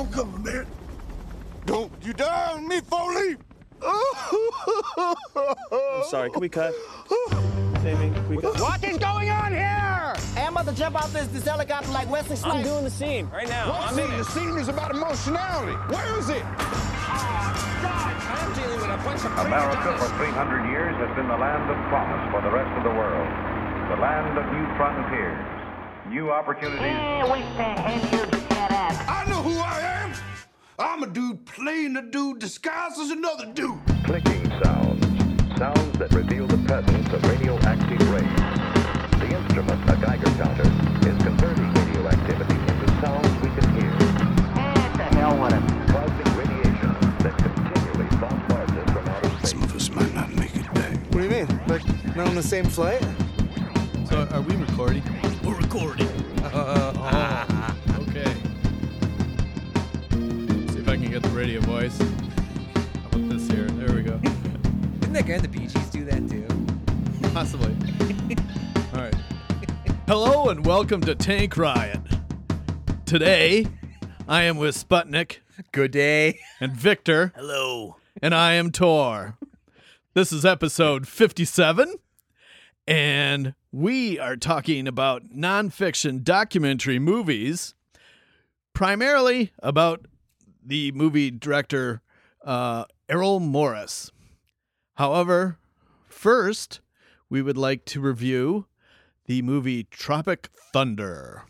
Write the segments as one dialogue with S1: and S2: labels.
S1: I'm coming, man.
S2: Don't you dare on me, Foley!
S3: I'm sorry, can we cut? Saving, can we cut?
S4: What is going on here?
S5: I'm about to jump out this, this helicopter like Wesley
S3: I'm
S5: Snipes.
S3: doing the scene right now.
S2: What
S3: I'm
S2: scene?
S3: in
S2: The scene is about emotionality. Where is it?
S4: I'm dealing with a bunch of
S6: America for 300 years has been the land of promise for the rest of the world. The land of new frontiers, new opportunities.
S1: I know who I am. I'm a dude playing a dude disguised as another dude.
S6: Clicking sounds, sounds that reveal the presence of radioactive rays. The instrument, a Geiger counter, is converting radioactivity into sounds we can hear. Causing radiation that continually bombards us from outer space.
S1: Some of us might not make it back.
S7: What do you mean? Like, not on the same flight?
S8: So are we recording?
S9: We're recording.
S8: Uh, oh, okay. See if I can get the radio voice. How about this here? There we go.
S9: Didn't that guy in the Bee Gees do that too?
S8: Possibly. All right. Hello and welcome to Tank Riot. Today, I am with Sputnik
S9: Good day.
S8: and Victor,
S9: Hello.
S8: and I am Tor. This is episode 57, and we are talking about nonfiction documentary movies, primarily about the movie director uh, Errol Morris. However, first, we would like to review the movie Tropic Thunder.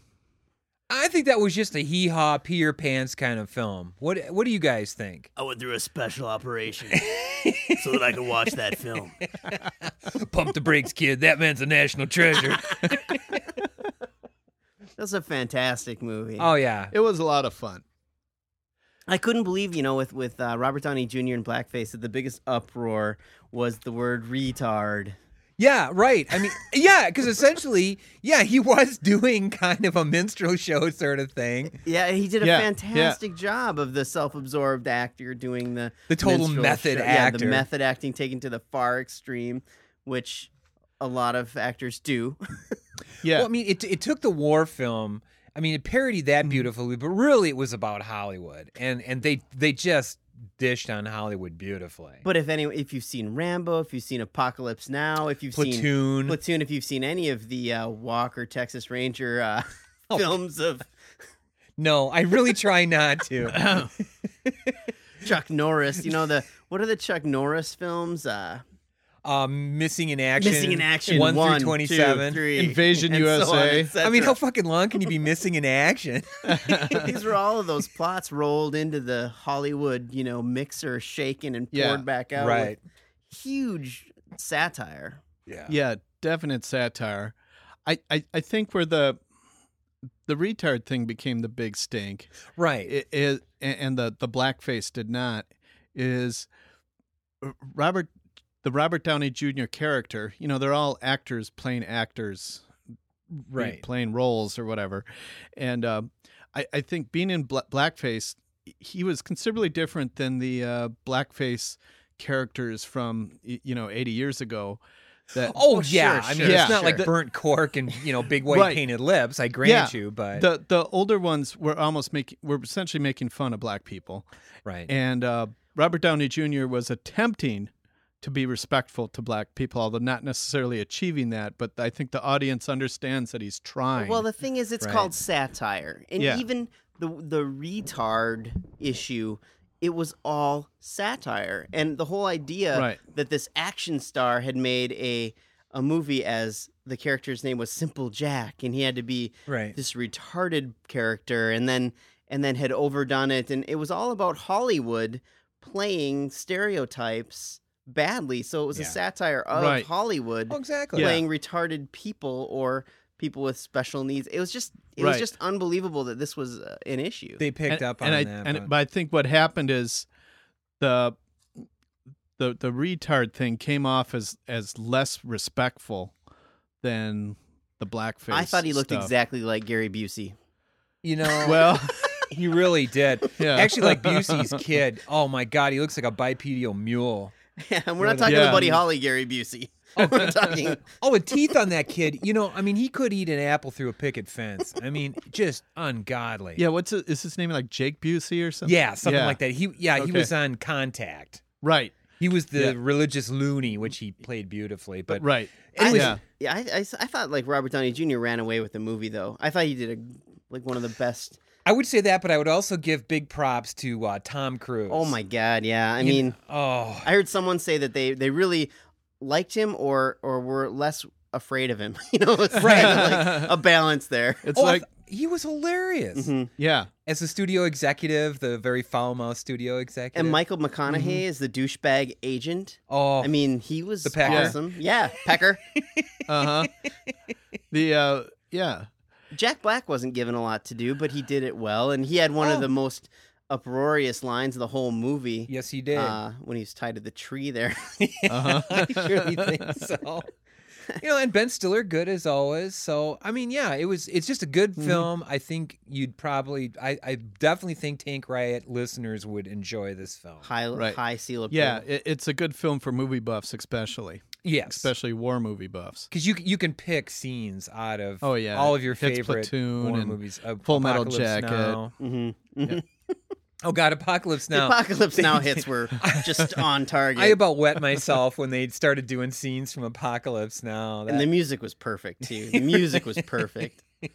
S9: I think that was just a hee haw, pee your pants kind of film. What What do you guys think?
S10: I went through a special operation so that I could watch that film.
S9: Pump the brakes, kid. That man's a national treasure.
S5: That's a fantastic movie.
S9: oh yeah.
S8: It was a lot of fun.
S5: I couldn't believe, you know, with with uh, Robert Downey Jr. in blackface, that the biggest uproar was the word retard.
S9: Yeah, right. I mean, yeah, because essentially, yeah, he was doing kind of a minstrel show sort of thing.
S5: Yeah, he did a
S8: Yeah, yeah.
S5: fantastic job of the self-absorbed actor doing the
S9: The total method
S5: show. Yeah,
S9: actor.
S5: the method acting taken to the far extreme, which a lot of actors do.
S8: Yeah.
S9: Well, I mean, it it took the war film. I mean, it parodied that beautifully, but really, it was about Hollywood, and and they they just dished on Hollywood beautifully.
S5: But if any, if you've seen Rambo, if you've seen Apocalypse Now, if you've seen
S9: Platoon.
S5: Platoon, if you've seen any of the uh, Walker Texas Ranger uh,
S9: Oh.
S5: films of
S9: no, I really try not to.
S5: Chuck Norris, you know the what are the Chuck Norris films? Uh,
S9: um, missing in action.
S5: Missing in Action
S9: One,
S5: one,
S9: through twenty-seven.
S8: Invasion
S5: and so on,
S8: USA.
S9: I mean, how fucking long can you be missing in action?
S5: these were all of those plots rolled into the Hollywood, you know, mixer, shaken and poured
S8: Yeah,
S5: back out. with
S9: right.
S5: Huge satire.
S9: Yeah.
S8: Yeah, definite satire. I, I, I think where the the retard thing became the big stink
S9: Right.
S8: i- is and the the blackface did not is uh, Robert the Robert Downey Jr. character. You know, they're all actors playing actors,
S9: Right.
S8: playing roles or whatever. And uh, I I think being in bla- blackface, he was considerably different than the uh, blackface characters from you know 80 years ago. That
S9: Oh,
S5: sure,
S9: yeah, I mean
S5: sure,
S9: it's not
S8: sure.
S9: like burnt cork and you know big white
S8: Right.
S9: painted lips. I grant you, but
S8: the the older ones were almost making were essentially making fun of black people,
S9: right.
S8: and uh, Robert Downey Jr. was attempting to be respectful to black people, although not necessarily achieving that. But I think the audience understands that he's trying.
S5: Well, the thing is, it's
S9: Right.
S5: called satire, and
S8: Yeah.
S5: even the the retard issue, it was all satire, and the whole idea
S8: Right.
S5: that this action star had made a a movie as the character's name was Simple Jack, and he had to be
S9: Right.
S5: this retarded character, and then and then had overdone it, and it was all about Hollywood playing stereotypes badly. So it was a satire of
S8: Right.
S5: Hollywood
S9: Oh, exactly.
S5: playing retarded people or people with special needs. It was just it was just unbelievable that this was uh, an issue.
S9: They picked
S8: and,
S9: up on
S8: and I,
S9: that.
S8: and
S9: but-
S8: but I think what happened is the the the retard thing came off as as less respectful than the blackface.
S5: I thought he looked
S8: stuff.
S5: exactly like Gary Busey.
S9: you know,
S8: well.
S9: he really did.
S8: Yeah.
S9: Actually, like Busey's kid. Oh my God, he looks like a bipedal mule.
S5: Yeah, and we're not talking
S8: Yeah.
S5: about Buddy Holly, Gary Busey. Oh, we're talking.
S9: Oh, the teeth on that kid. You know, I mean, he could eat an apple through a picket fence. I mean, just ungodly.
S8: Yeah, what's it, is his name like Jake Busey or something?
S9: Yeah, something
S8: Yeah.
S9: like that. He yeah, he was on Contact.
S8: Right.
S9: He was the
S8: Yeah.
S9: religious loony, which he played beautifully. But
S8: right.
S9: anyways,
S8: yeah.
S5: Yeah, I, I, I thought like Robert Downey Jr. ran away with the movie though. I thought he did a like one of the best.
S9: I would say that, but I would also give big props to uh, Tom Cruise.
S5: Oh my god, yeah. I
S9: You-
S5: mean,
S9: oh,
S5: I heard someone say that they they really liked him or or were less afraid of him. You know, it's
S9: Right.
S5: kind of like a balance there.
S8: It's
S9: Oh,
S8: like
S9: he was hilarious
S5: Mhm.
S8: yeah.
S9: as a studio executive, the very foul mouthed studio executive.
S5: And Michael McConaughey is the douchebag agent.
S9: oh,
S5: I mean, he was
S9: The Pecker.
S5: awesome. Yeah, Pecker.
S8: Uh-huh. the uh yeah.
S5: Jack Black wasn't given a lot to do, but he did it well, and he had one
S9: Oh.
S5: of the most uproarious lines of the whole movie.
S9: yes, he did.
S5: Uh, when he was tied to the tree there.
S8: Uh-huh.
S9: I surely think so. You know, and Ben Stiller, good as always. So, I mean, yeah, it was. It's just a good
S8: Mm-hmm.
S9: film. I think you'd probably, I, I definitely think Tank Riot listeners would enjoy this film.
S5: high
S8: Right.
S5: high seal approval.
S8: Yeah, it, it's a good film for movie buffs especially.
S9: Yes,
S8: Especially war movie buffs.
S9: because you you can pick scenes out of
S8: Oh, yeah.
S9: all of your
S8: Hits
S9: favorite
S8: Platoon
S9: war
S8: and
S9: movies. Uh,
S8: Full Metal Jacket.
S9: Now.
S5: hmm
S9: Oh God, Apocalypse
S5: The
S9: Now.
S5: Apocalypse Now hits were just on target.
S9: I about wet myself when they started doing scenes from Apocalypse Now.
S5: and the music was perfect too. The music was perfect.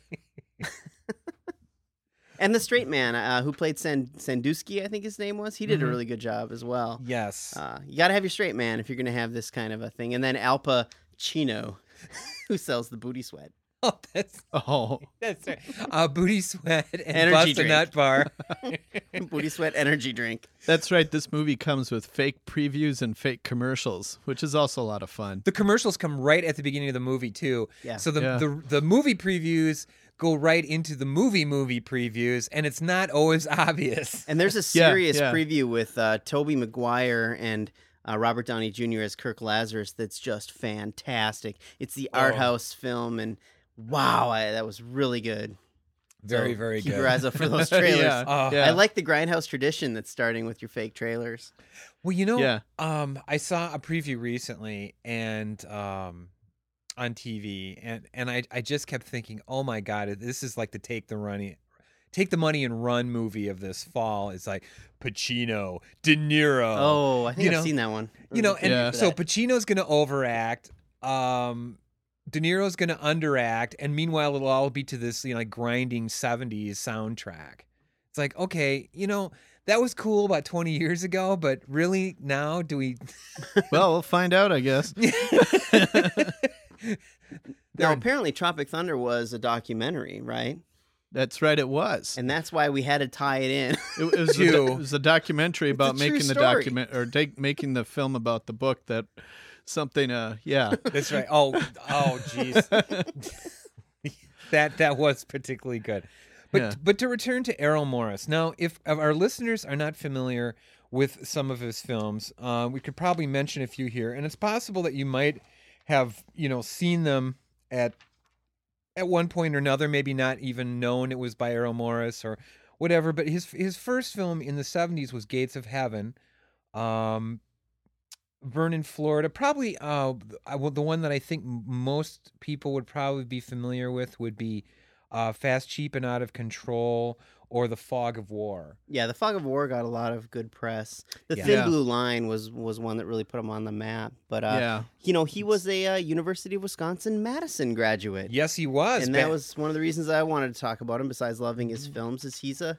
S5: and the straight man uh, who played Sand- Sandusky, I think his name was, he did a
S9: Mhm.
S5: really good job as well.
S9: yes.
S5: Uh, you got to have your straight man if you're going to have this kind of a thing. And then Alpa Chino, who sells the booty sweat.
S9: oh, that's
S8: Oh.
S9: that's right. Uh, Booty Sweat and
S5: Energy
S9: Bust a
S5: drink.
S9: Nut Bar.
S5: booty sweat energy drink.
S8: That's right. This movie comes with fake previews and fake commercials, which is also a lot of fun.
S9: The commercials come right at the beginning of the movie too.
S5: Yeah.
S9: So the
S8: Yeah.
S9: the the movie previews go right into the movie movie previews, and it's not always obvious.
S5: And there's a serious
S8: yeah.
S5: preview with uh, Tobey Maguire and uh, Robert Downey Jr. as Kirk Lazarus that's just fantastic. It's the art
S9: Oh.
S5: house film, and wow, I, that was really good.
S9: Very
S5: So
S9: very
S5: keep
S9: good.
S5: your eyes out for those trailers.
S8: yeah.
S9: Oh.
S8: yeah.
S5: I like the grindhouse tradition that's starting with your fake trailers.
S9: Well, you know,
S8: Yeah.
S9: um, I saw a preview recently and um, on TV, and and I I just kept thinking, oh my god, this is like the take the money, take the money and run movie of this fall. It's like Pacino, De Niro.
S5: Oh, I think
S9: you
S5: I've
S9: know-
S5: seen that one.
S9: you know, and
S8: Yeah.
S9: so Pacino's going to overact. Um, De Niro's going to underact, and meanwhile, it'll all be to this you know like grinding '70s soundtrack. It's like, okay, you know, that was cool about 20 years ago, but really now do we?
S8: well, we'll find out, I guess.
S5: Now, apparently, Tropic Thunder was a documentary, right?
S8: That's right. It was.
S5: And that's why we had to tie it in.
S8: It, it was, a, it was a documentary
S5: It's a
S8: about making the document or take, making the film about the book that something. Uh, yeah.
S9: That's right. Oh, oh, jeez. that that was particularly good. But
S8: Yeah.
S9: but to return to Errol Morris. Now, if, if our listeners are not familiar with some of his films, uh, we could probably mention a few here, and it's possible that you might have you know seen them at at one point or another, maybe not even known it was by Errol Morris or whatever. But his his first film in the '70s was Gates of Heaven. Um, Vernon, Florida. Probably uh, the one that I think most people would probably be familiar with would be uh, Fast, Cheap, and Out of Control or The Fog of War.
S5: Yeah, the Fog of War got a lot of good press. The
S9: Yeah.
S5: Thin
S8: Yeah.
S5: Blue Line was was one that really put him on the map. But uh,
S8: yeah.
S5: you know, he was a uh, University of Wisconsin Madison graduate.
S9: Yes, he was.
S5: and
S9: ba-
S5: that was one of the reasons I wanted to talk about him. Besides loving his films, is he's a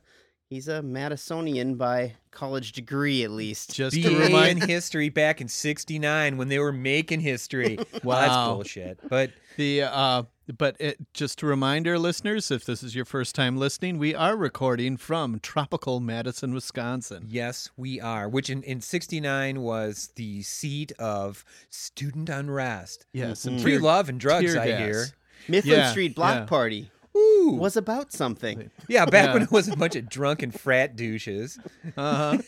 S5: he's a Madisonian by college degree at least.
S8: Just to
S9: BA in
S8: remind
S9: history back in '69 when they were making history. Well,
S8: Wow.
S9: that's bullshit. But
S8: the uh, but it, just to remind our listeners, if this is your first time listening, we are recording from tropical Madison, Wisconsin.
S9: yes, we are. Which in in '69 was the seat of student unrest,
S8: Yes, and
S9: mm-hmm.
S8: free
S9: love and drugs.
S8: tear
S9: I
S8: gas.
S9: hear.
S5: Mifflin
S8: Yeah,
S5: Street Block
S8: yeah.
S5: Party
S9: Ooh.
S5: was about something.
S9: Yeah, back
S8: Yeah.
S9: when it was a bunch of drunken frat douches.
S8: Uh-huh.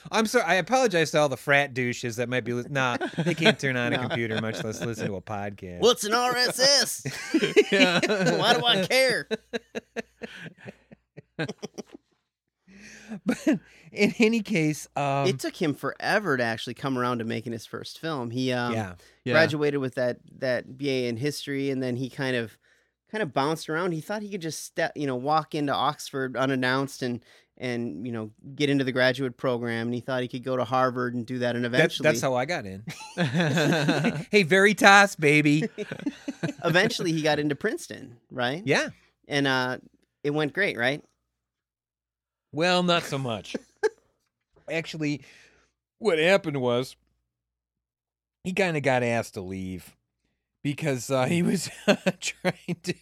S9: I'm sorry. I apologize to all the frat douches that might be. Li- nah, they can't turn on a computer, much less listen to a podcast.
S5: What's an RSS?
S8: Yeah.
S5: Why do I care?
S9: But in any case, um,
S5: it took him forever to actually come around to making his first film. He um,
S9: yeah,
S8: Yeah.
S5: graduated with that that BA in history, and then he kind of kind of bounced around. He thought he could just step, you know, walk into Oxford unannounced and and you know get into the graduate program. And he thought he could go to Harvard and do that. And
S9: that,
S5: eventually,
S9: that's how I got in. hey, Veritas, baby.
S5: eventually he got into Princeton, right?
S9: Yeah.
S5: And uh, it went great, right?
S9: Well, not so much. Actually, what happened was he kind of got asked to leave because uh, he was trying to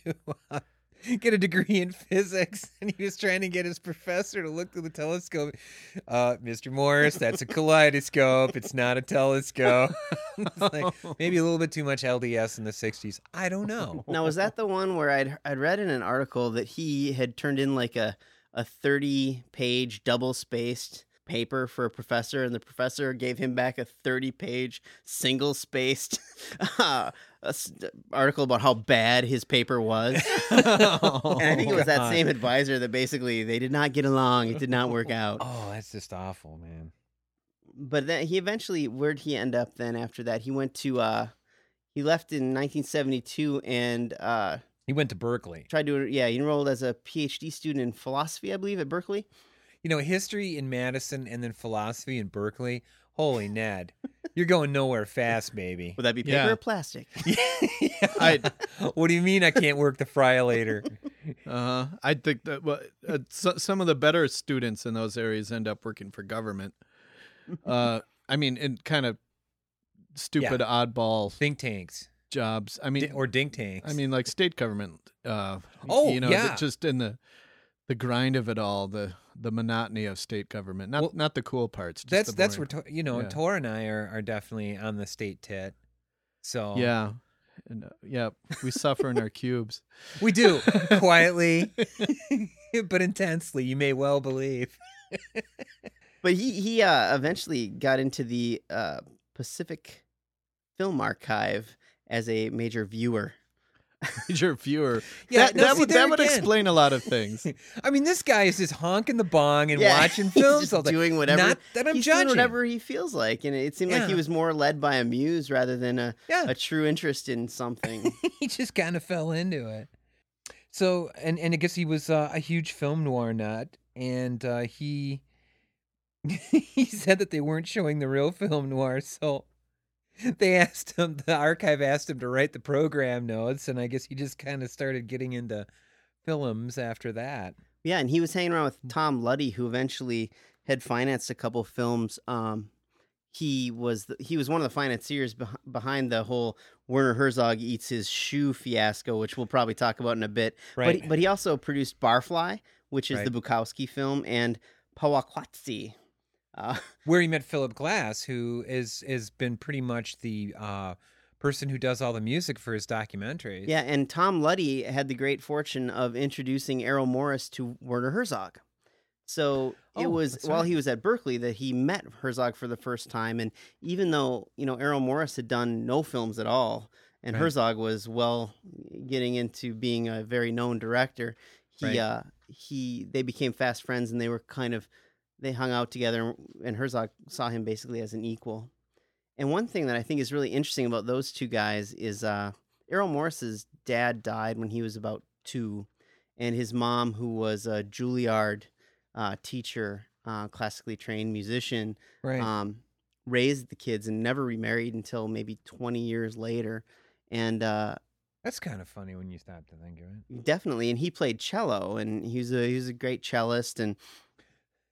S9: uh, get a degree in physics and he was trying to get his professor to look through the telescope. Uh, Mr. Morris, that's a kaleidoscope. It's not a telescope. It's like, maybe a little bit too much LDS in the 60s. I don't know.
S5: Now was that the one where I'd I'd read in an article that he had turned in like a a thirty page double spaced paper for a professor, and the professor gave him back a thirty page single spaced uh, article about how bad his paper was. and I think it was that same advisor that basically they did not get along. It did not work out.
S9: Oh, that's just awful, man.
S5: But then he eventually, where'd he end up then after that? He went to, uh, he left in 1972 and uh,
S9: He went to Berkeley.
S5: tried to, yeah, he enrolled as a PhD student in philosophy, I believe, at Berkeley.
S9: You know, history in Madison and then philosophy in Berkeley. Holy Ned, you're going nowhere fast, baby.
S5: Would that be paper
S8: Yeah.
S5: or plastic?
S8: I
S9: what do you mean I can't work the friolator?
S8: uh, I think that well, uh, so, some of the better students in those areas end up working for government. Uh, I mean, in kind of stupid oddball
S9: Think tanks
S8: jobs. I mean,
S9: Di- or dink tanks.
S8: I mean, like state government. Uh,
S9: Oh,
S8: you know,
S9: yeah.
S8: just in the the grind of it all, the the monotony of state government. Not
S9: Well,
S8: not the cool parts. Just
S9: that's
S8: the
S9: that's where you know
S8: Yeah.
S9: Tor and I are, are definitely on the state tit. So
S8: Yeah, and, uh, yeah, we suffer in our cubes.
S9: we do quietly, but intensely. You may well believe.
S5: But he, he uh, eventually got into the uh, Pacific Film Archive as a major viewer.
S8: Major viewer.
S9: Yeah,
S8: that,
S9: no,
S8: that
S9: see,
S8: would that would explain a lot of things.
S9: I mean, this guy is just honking the bong and
S5: Yeah,
S9: watching films all day.
S5: doing whatever.
S9: Not that I'm judging.
S5: whatever he feels like, and it seemed like he was more led by a muse rather than a,
S9: Yeah.
S5: a true interest in something.
S9: he just kind of fell into it. So, and and I guess he was uh, a huge film noir nut, and uh, he he said that they weren't showing the real film noir, so they asked him. The archive asked him to write the program notes, and I guess he just kind of started getting into films after that.
S5: Yeah, and he was hanging around with Tom Luddy, who eventually had financed a couple films. Um, he was the, he was one of the financiers beh- behind the whole Werner Herzog eats his shoe fiasco, which we'll probably talk about in a bit.
S9: Right.
S5: But but he also produced Barfly, which is
S9: Right.
S5: the Bukowski film, and Powaqqatsi. Uh,
S9: Where he met Philip Glass, who is has been pretty much the uh, person who does all the music for his documentaries.
S5: yeah, and Tom Luddy had the great fortune of introducing Errol Morris to Werner Herzog. So it
S9: Oh,
S5: was while
S9: right.
S5: he was at Berkeley that he met Herzog for the first time, and even though you know Errol Morris had done no films at all, and
S9: Right.
S5: Herzog was well getting into being a very known director, he
S9: Right.
S5: uh, he they became fast friends, and they were kind of they hung out together, and Herzog saw him basically as an equal. And one thing that I think is really interesting about those two guys is uh, Errol Morris's dad died when he was about two, and his mom, who was a Juilliard uh, teacher, uh, classically trained musician,
S9: right.
S5: um, raised the kids and never remarried until maybe 20 years later. And uh,
S9: That's kind of funny when you stop to think of it.
S5: definitely, and he played cello, and he was a he was a great cellist, and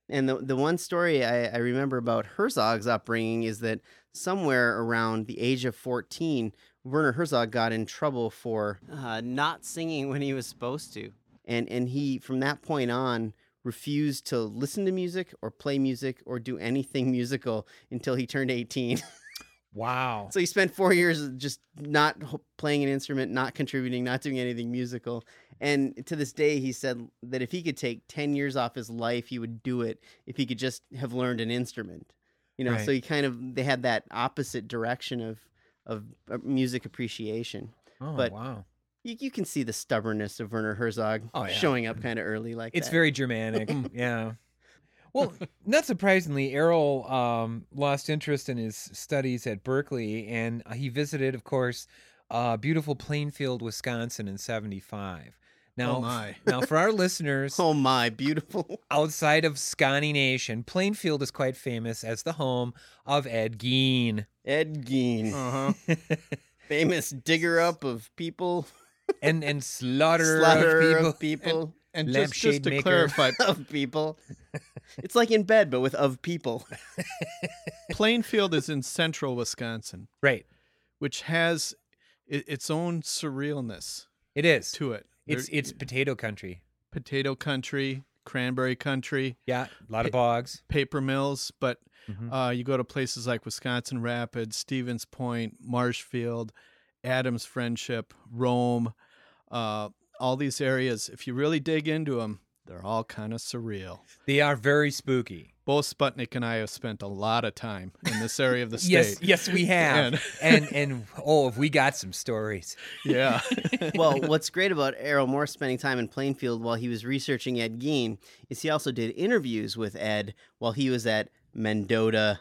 S5: and the the one story I, I remember about Herzog's upbringing is that somewhere around the age of 14, Werner Herzog got in trouble for uh, not singing when he was supposed to, and and he from that point on refused to listen to music or play music or do anything musical until he turned 18.
S9: Wow.
S5: So he spent four years just not playing an instrument, not contributing, not doing anything musical. And to this day, he said that if he could take 10 years off his life, he would do it if he could just have learned an instrument. You know,
S9: Right.
S5: so he kind of, they had that opposite direction of, of uh, music appreciation.
S9: Oh
S5: But-
S9: wow.
S5: You, you can see the stubbornness of Werner Herzog
S9: Oh, yeah.
S5: showing up kind of early like
S9: It's
S5: that.
S9: very Germanic. yeah. Well, not surprisingly, Errol um, lost interest in his studies at Berkeley, and he visited, of course, uh, beautiful Plainfield, Wisconsin, in '75. Now,
S8: Oh, my.
S9: now for our listeners,
S5: Oh my, beautiful.
S9: outside of Scotty Nation, Plainfield is quite famous as the home of Ed Gein.
S5: Ed Gein,
S8: Uh-huh.
S5: famous digger up of people,
S9: and and slaughter,
S5: slaughter
S9: of people.
S5: of people,
S8: And just, just
S9: Lampshade
S8: to
S9: maker.
S8: clarify,
S5: of people. It's like in bed, but with of people.
S8: Plainfield is in central Wisconsin,
S9: Right.
S8: which has i- its own surrealness
S9: It is.
S8: to it.
S9: It's
S8: There-
S9: it's potato country.
S8: potato country, cranberry country,
S9: Yeah, a lot of bogs.
S8: paper mills, but
S9: Mhm.
S8: uh, you go to places like Wisconsin Rapids, Stevens Point, Marshfield, Adams Friendship, Rome, uh, all these areas. If you really dig into them, they're all kind of surreal.
S9: They are very spooky.
S8: Both Sputnik and I have spent a lot of time in this area of the state.
S9: Yes, yes, we have.
S8: And-
S9: and and oh, have we got some stories?
S8: Yeah.
S5: well, what's great about Errol Morris spending time in Plainfield while he was researching Ed Gein is he also did interviews with Ed while he was at Mendota,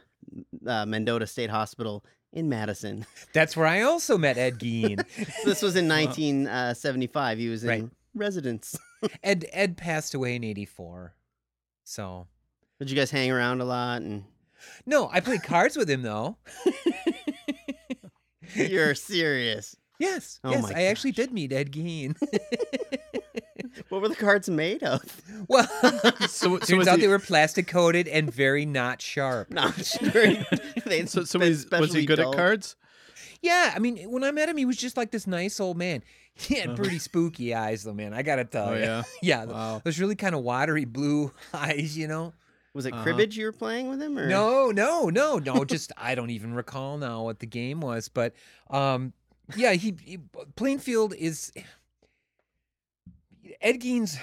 S5: uh, Mendota State Hospital in Madison.
S9: That's where I also met Ed Gein.
S5: this was in 1975. He was in
S9: Right.
S5: Residence.
S9: Ed Ed passed away in '84. So
S5: Did you guys hang around a lot? And
S9: no, I played cards with him though.
S5: you're serious.
S9: Yes,
S5: Oh
S9: yes,
S5: my
S9: I actually did meet Ed Gein.
S5: What were the cards made of?
S9: well,
S8: So- so
S9: turns out
S8: he-
S9: they were plastic coated and very not sharp.
S5: Not sure. They
S8: so, so was, was he good
S5: dulled.
S8: at cards?
S9: Yeah, I mean, when I met him, he was just like this nice old man. He had pretty spooky eyes, though, man. I gotta tell
S8: Oh,
S9: you.
S8: yeah?
S9: yeah.
S8: Wow.
S9: Those really kind of watery blue eyes, you know.
S5: Was it
S8: Uh-huh.
S5: cribbage you were playing with him? Or?
S9: No, no, no, no. Just I don't even recall now what the game was, but um, yeah, he, he Plainfield is Ed Gein's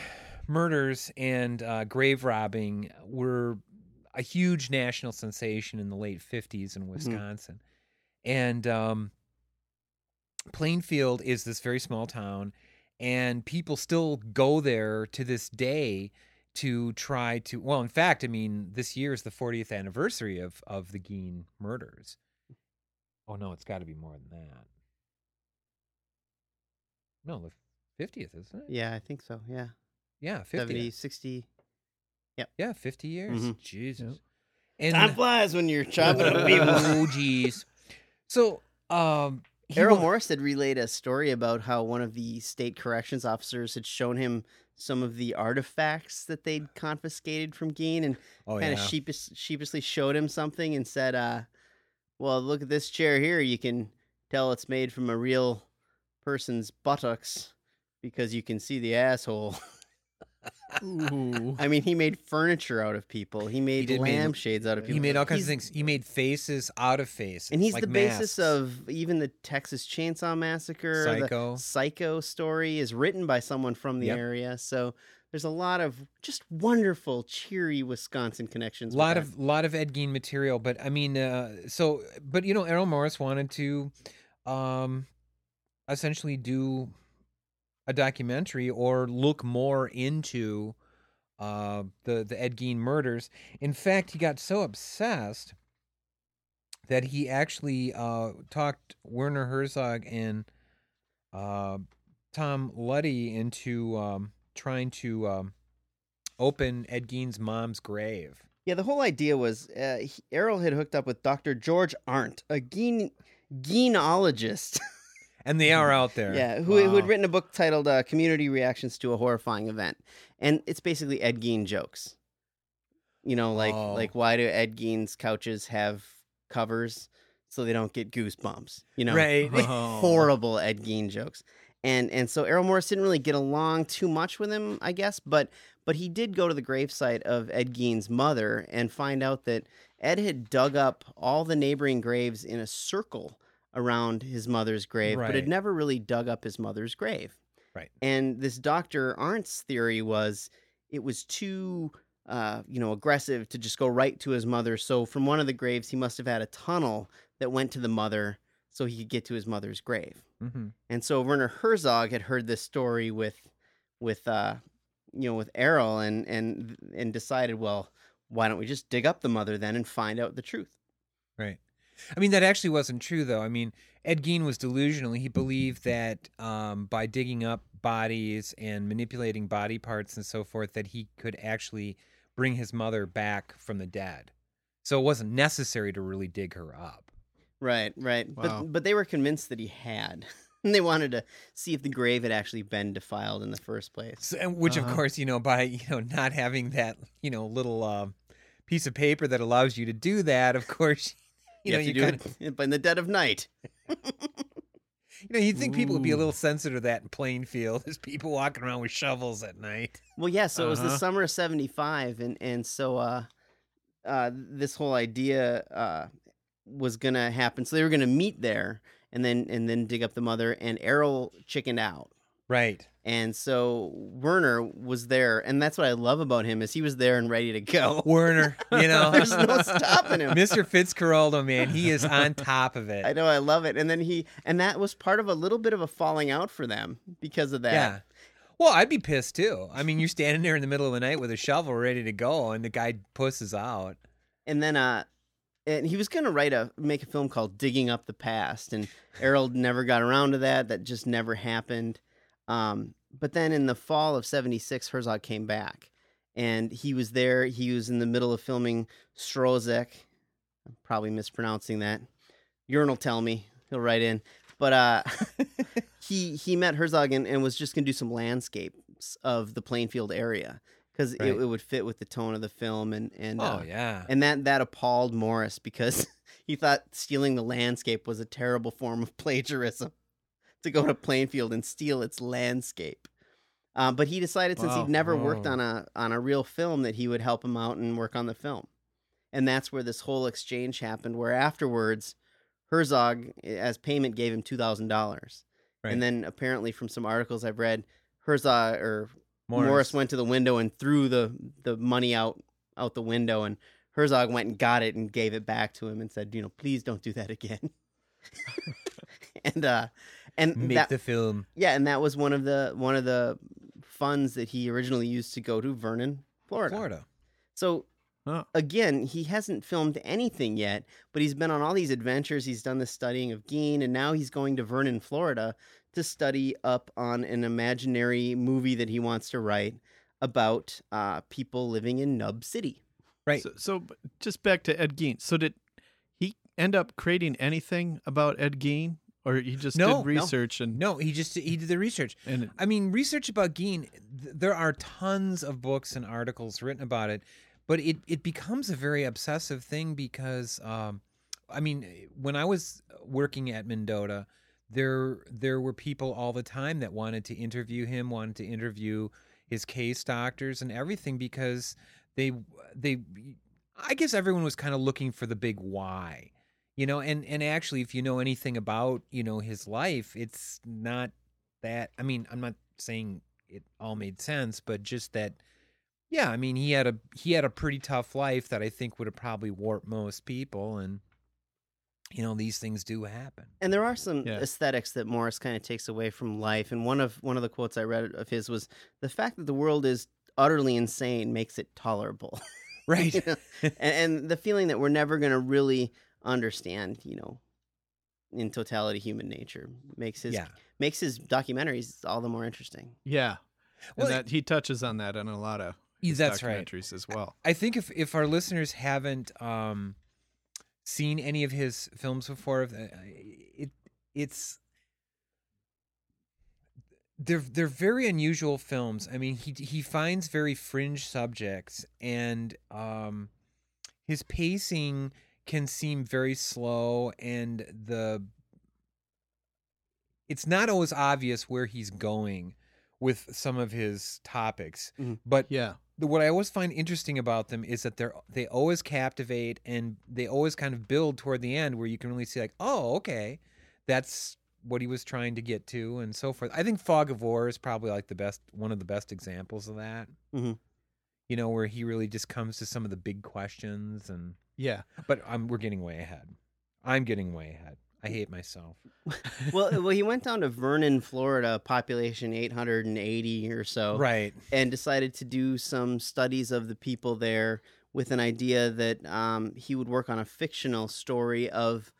S9: murders and uh, grave robbing were a huge national sensation in the late '50s in Wisconsin, and um, Plainfield is this very small town, and people still go there to this day to try to. Well, in fact, I mean, this year is the 40th anniversary of of the Gein murders. Oh no, it's got to be more than that. No, the 50th, isn't it?
S5: Yeah, I think so. Yeah.
S9: Yeah, 50.
S5: 70, 60.
S9: Yeah, yeah, 50 years.
S5: Mhm.
S9: Jesus. And
S5: Time flies when you're chopping up people.
S9: oh, jeez. So, um, he
S5: Errol Morris had relayed a story about how one of the state corrections officers had shown him some of the artifacts that they'd confiscated from Gein and
S9: Oh,
S5: kind
S9: yeah.
S5: of sheepish, sheepishly showed him something and said, uh, Well, look at this chair here. You can tell it's made from a real person's buttocks because you can see the asshole.
S8: Ooh.
S5: I mean, he made furniture out of people, he made
S9: make-
S5: lampshades out of people.
S9: He made all kinds
S5: He's-
S9: of things. He made faces out of faces.
S5: And he's
S9: like
S5: the basis of even the Texas Chainsaw Massacre. the
S9: Psycho.
S5: Psycho story is written by someone from the
S9: Yep.
S5: area. So there's a lot of just wonderful, cheery Wisconsin connections.
S9: a lot of lot of Ed Gein material, but I mean, uh, so but you know, Errol Morris wanted to, um, essentially do a documentary or look more into uh the the Ed Gein murders. In fact, he got so obsessed that he actually uh talked Werner Herzog and uh Tom Luddy into um trying to um open Ed Gein's mom's grave.
S5: Yeah, the whole idea was uh, he- Errol had hooked up with Dr. George Arndt, a gene genealogist.
S9: And they are out there.
S5: Yeah, who, who had written a book titled uh, "Community Reactions to a Horrifying Event," and it's basically Ed Gein jokes. You know, like
S9: Oh.
S5: like why do Ed Gein's couches have covers so they don't get goosebumps? You know,
S9: Right.
S8: Oh.
S5: horrible Ed Gein jokes. And and so Errol Morris didn't really get along too much with him, I guess, but but he did go to the gravesite of Ed Gein's mother and find out that Ed had dug up all the neighboring graves in a circle around his mother's grave, but had never really dug up his mother's grave.
S9: Right.
S5: And this Dr. Arndt's theory was it was too uh, you know, aggressive to just go right to his mother. So from one of the graves, he must have had a tunnel that went to the mother so he could get to his mother's grave.
S9: Mm-hmm.
S5: And so Werner Herzog had heard this story with with uh you know with Errol and and and decided, well, why don't we just dig up the mother then and find out the truth?
S9: Right. I mean, that actually wasn't true, though. I mean, Ed Gein was delusional. He believed that um, by digging up bodies and manipulating body parts and so forth, that he could actually bring his mother back from the dead. So it wasn't necessary to really dig her up.
S5: Right, right.
S8: Wow.
S5: But but they were convinced that he had. And they wanted to see if the grave had actually been defiled in the first place.
S9: So, and which, of
S8: Uh-huh.
S9: course, you know, by you know not having that you know little uh, piece of paper that allows you to do that, of course, you, know
S5: have
S9: you
S5: do
S9: kind of,
S5: it in the dead of night.
S9: you know you'd think people would be a little sensitive to that in Plainfield. There's people walking around with shovels at night.
S5: Well, yeah. So it was the
S8: Uh-huh.
S5: summer of '75, and and so uh, uh, this whole idea uh was gonna happen. So they were gonna meet there, and then and then dig up the mother. And Errol chickened out,
S9: Right.
S5: And so Werner was there, and that's what I love about him is he was there and ready to go.
S9: Werner, you know,
S5: There's no stopping him.
S9: Mr. Fitzcarraldo, man, he is on top of it.
S5: I know, I love it. And then he, and that was part of a little bit of a falling out for them because of that.
S9: Yeah. Well, I'd be pissed too. I mean, you're standing there in the middle of the night with a shovel ready to go, and the guy pusses out.
S5: And then, uh, and he was gonna write a make a film called "Digging Up the Past," and Errol never got around to that. That just never happened. Um, but then in the fall of '76, Herzog came back, and he was there. He was in the middle of filming Stroszek. I'm probably mispronouncing that. Urn will tell me. He'll write in. But uh, he he met Herzog and, and was just gonna do some landscapes of the Plainfield area because
S9: Right.
S5: it, it would fit with the tone of the film and and
S9: Oh
S5: uh,
S9: yeah.
S5: and that that appalled Morris because he thought stealing the landscape was a terrible form of plagiarism to go to Plainfield and steal its landscape. Uh, but he decided since
S8: Wow.
S5: he'd never worked on a on a real film that he would help him out and work on the film. And that's where this whole exchange happened. Where afterwards, Herzog, as payment, gave him two thousand dollars. And then apparently, from some articles I've read, Herzog or Morris.
S9: Morris.
S5: went to the window and threw the the money out out the window, and Herzog went and got it and gave it back to him and said, you know, please don't do that again. and uh, and
S9: Make
S5: that,
S9: the film.
S5: yeah, and that was one of the one of the funds that he originally used to go to Vernon, Florida.
S9: Florida.
S5: So
S8: Huh.
S5: again, he hasn't filmed anything yet, but he's been on all these adventures. He's done the studying of Gein, and now he's going to Vernon, Florida, to study up on an imaginary movie that he wants to write about uh, people living in Nub City.
S9: Right.
S8: So, so just back to Ed Gein. So did he end up creating anything about Ed Gein, or he just
S9: No, no.
S8: did research and
S9: No, he just he did the research.
S8: and
S9: I mean, research about Gein. th- There are tons of books and articles written about it, but it it becomes a very obsessive thing because, um, I mean, when I was working at Mendota, there there were people all the time that wanted to interview him, wanted to interview his case doctors and everything because they they I guess everyone was kind of looking for the big why. You know, and and actually if you know anything about, you know, his life, it's not that I mean, I'm not saying it all made sense, but just that yeah, I mean, he had a he had a pretty tough life that I think would have probably warped most people and you know, these things do happen.
S5: And there are some
S8: Yeah.
S5: aesthetics that Morris kind of takes away from life. And one of one of the quotes I read of his was the fact that the world is utterly insane makes it tolerable.
S9: Right.
S5: You know? and, and the feeling that we're never going to really understand, you know, in totality human nature makes his
S9: Yeah.
S5: makes his documentaries all the more interesting.
S8: yeah,
S9: Well,
S8: and that he touches on that in a lot of his
S9: That's right.
S8: documentaries as well.
S9: I think if if our listeners haven't um, seen any of his films before, uh, it it's they're they're very unusual films. I mean, he he finds very fringe subjects, and um, his pacing can seem very slow, and the it's not always obvious where he's going with some of his topics,
S5: Mhm.
S9: but
S8: Yeah,
S9: the, what I always find interesting about them is that they're they always captivate and they always kind of build toward the end where you can really see like, oh, okay, that's what he was trying to get to and so forth. I think Fog of War is probably like the best one of the best examples of that.
S5: Mhm.
S9: You know, where he really just comes to some of the big questions and
S8: yeah.
S9: but I'm we're getting way ahead. I'm getting way ahead. I hate myself.
S5: well, well, he went down to Vernon, Florida, population 880 or so.
S9: Right.
S5: and decided to do some studies of the people there with an idea that um, he would work on a fictional story of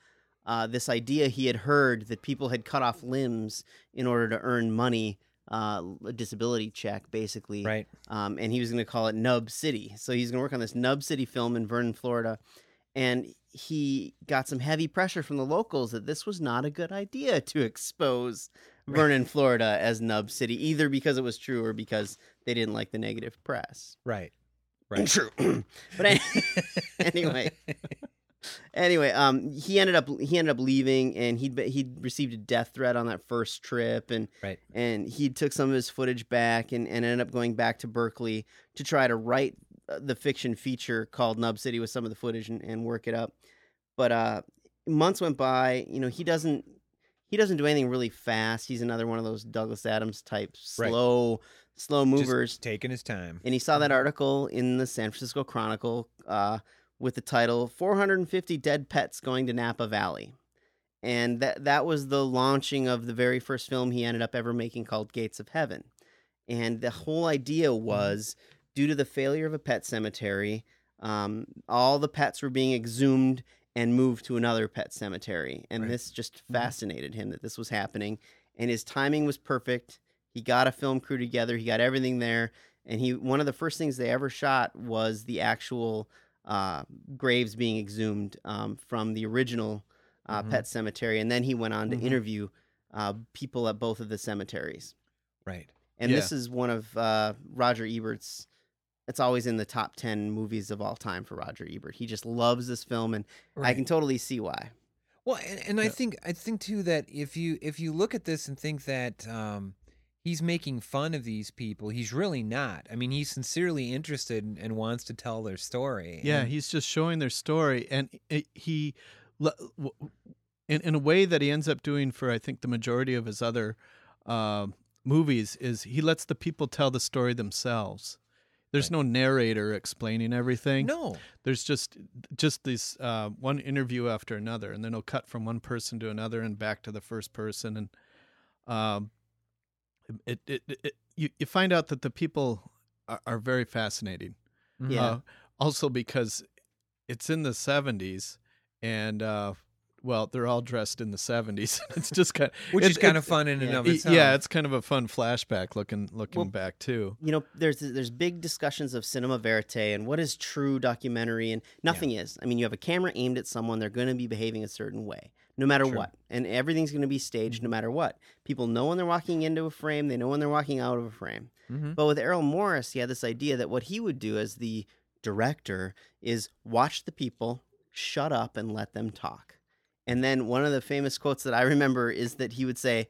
S5: uh, this idea he had heard that people had cut off limbs in order to earn money, uh, a disability check, basically.
S9: Right.
S5: Um, and he was going to call it Nub City. So he's going to work on this Nub City film in Vernon, Florida. And he got some heavy pressure from the locals that this was not a good idea to expose Vernon, Florida as Nub City, either because it was true or because they didn't like the negative press.
S9: Right. Right.
S5: True. but anyway, anyway, um, he ended up he ended up leaving, and he'd be- he'd received a death threat on that first trip, and
S9: Right.
S5: and he took some of his footage back, and, and ended up going back to Berkeley to try to write uh, the fiction feature called Nub City with some of the footage and, and work it up. But uh, months went by. You know, he doesn't he doesn't do anything really fast. He's another one of those Douglas Adams type
S9: Right.
S5: slow slow
S9: Just
S5: movers.
S9: taking his time.
S5: And he saw that article in the San Francisco Chronicle uh, with the title 450 Dead Pets Going to Napa Valley. And that, that was the launching of the very first film he ended up ever making called Gates of Heaven. And the whole idea was due to the failure of a pet cemetery, um, all the pets were being exhumed and moved to another pet cemetery. And
S9: Right.
S5: this just fascinated him that this was happening. And his timing was perfect. He got a film crew together, he got everything there. And he one of the first things they ever shot was the actual uh, graves being exhumed um, from the original uh,
S9: Mhm.
S5: pet cemetery. And then he went on to
S9: Mhm.
S5: interview uh, people at both of the cemeteries.
S9: Right.
S5: And
S8: Yeah.
S5: this is one of uh, Roger Ebert's. It's always in the top ten movies of all time for Roger Ebert. He just loves this film, and I can totally see why.
S9: Well, and, and I think I think too that if you if you look at this and think that um, he's making fun of these people, he's really not. I mean, he's sincerely interested and, wants to tell their story.
S8: Yeah,
S9: And-
S8: he's just showing their story, and it, he, in in a way that he ends up doing for I think the majority of his other uh, movies is he lets the people tell the story themselves. There's no narrator explaining everything.
S9: no.
S8: There's just just this uh, one interview after another, and then he'll cut from one person to another and back to the first person, and um, it, it, it, it you you find out that the people are, are very fascinating.
S5: Yeah.
S8: Uh, also because it's in the 70s and uh well they're all dressed in the 70s it's just kind
S9: Which
S8: it-
S9: is kind
S8: it-
S9: of fun in and
S5: yeah.
S9: of itself.
S8: yeah it's kind of a fun flashback looking looking
S5: Well,
S8: back too
S5: you know there's there's big discussions of cinema verite and what is true documentary and nothing is i mean you have a camera aimed at someone they're going to be behaving a certain way no matter
S9: Sure.
S5: what and everything's going to be staged no matter what people know when they're walking into a frame they know when they're walking out of a frame
S9: Mhm.
S5: but with errol morris he had this idea that what he would do as the director is watch the people shut up and let them talk and then one of the famous quotes that i remember is that he would say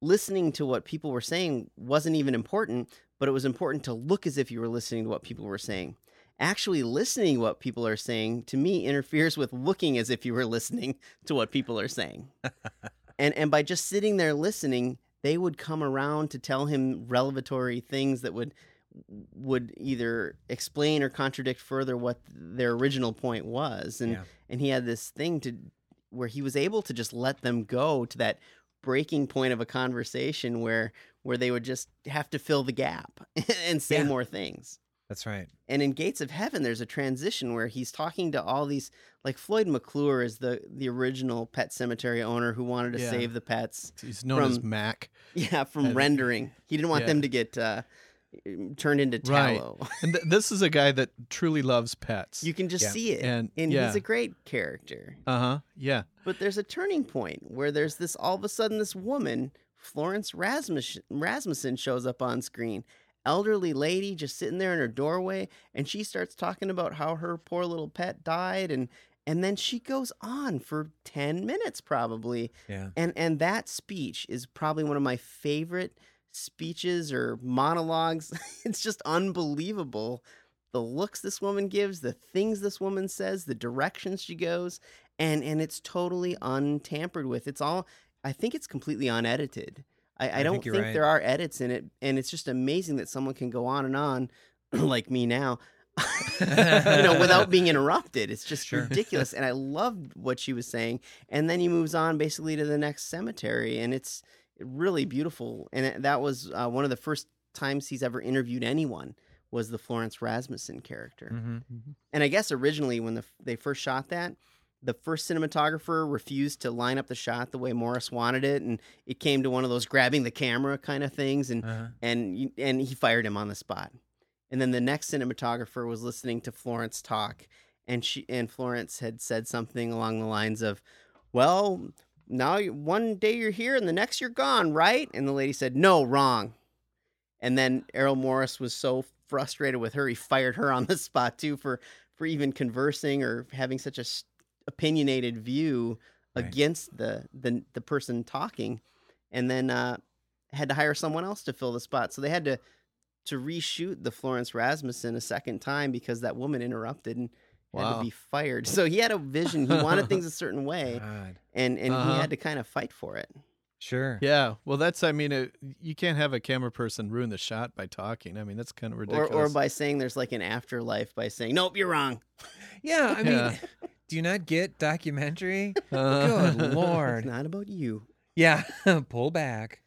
S5: listening to what people were saying wasn't even important, but it was important to look as if you were listening to what people were saying. Actually, listening what people are saying to me interferes with looking as if you were listening to what people are saying. and and by just sitting there listening, they would come around to tell him revelatory things that would would either explain or contradict further what their original point was. And
S9: Yeah.
S5: and he had this thing to where he was able to just let them go to that breaking point of a conversation where where they would just have to fill the gap and say
S9: Yeah.
S5: more things.
S9: That's right.
S5: And in Gates of Heaven, there's a transition where he's talking to all these, like Floyd McClure is the the original pet cemetery owner who wanted to
S8: Yeah.
S5: save the pets.
S8: he's known as
S5: from-
S8: mac
S5: Yeah, from
S8: And-
S5: rendering. He didn't want
S8: Yeah.
S5: them to get uh, turned into
S8: Right.
S5: tallow.
S8: and th- this is a guy that truly loves pets
S5: You can just
S9: Yeah.
S5: see it,
S8: And-
S5: and he's a great character.
S8: uh-huh yeah
S5: But there's a turning point where there's this all of a sudden this woman, Florence Rasmus- Rasmussen, shows up on screen. Elderly lady just sitting there in her doorway, and she starts talking about how her poor little pet died, and and then she goes on for ten minutes probably,
S9: Yeah.
S5: and and that speech is probably one of my favorite speeches or monologues. it's just unbelievable. The looks this woman gives, the things this woman says, the directions she goes, and and it's totally untampered with. It's all I think it's completely unedited. I, I,
S9: I
S5: don't
S9: think
S5: think,
S9: right.
S5: there are edits in it, and it's just amazing that someone can go on and on, like me now, you know, without being interrupted. It's just
S9: Sure.
S5: ridiculous. And I loved what she was saying. And then he moves on basically to the next cemetery, and it's really beautiful. And that was uh, one of the first times he's ever interviewed anyone was the Florence Rasmussen character.
S9: Mm-hmm.
S5: And I guess originally when the, they first shot that, the first cinematographer refused to line up the shot the way Morris wanted it, and it came to one of those grabbing the camera kind of things, and
S9: Uh-huh.
S5: and and he fired him on the spot. And then the next cinematographer was listening to Florence talk, and she and Florence had said something along the lines of, "Well, now one day you're here, and the next you're gone, right?" And the lady said, "No, wrong." And then Errol Morris was so frustrated with her, he fired her on the spot too for for even conversing or having such a s- opinionated view
S9: Right.
S5: against the, the the person talking, and then uh, had to hire someone else to fill the spot. So they had to to reshoot the Florence Rasmussen a second time because that woman interrupted and had to be fired. So he had a vision. He wanted things a certain way,
S9: God.
S5: and and
S8: Uh-huh.
S5: he had to kind of fight for it.
S9: Sure.
S8: Yeah, well, that's I mean, it, you can't have a camera person ruin the shot by talking. I mean, that's kind of
S5: Or,
S8: ridiculous.
S5: or by saying there's like an afterlife by saying nope you're wrong
S9: Yeah, I mean,
S8: Yeah.
S9: do you not get documentary?
S8: Uh,
S9: Good lord.
S5: it's not about you
S9: Yeah, pull back.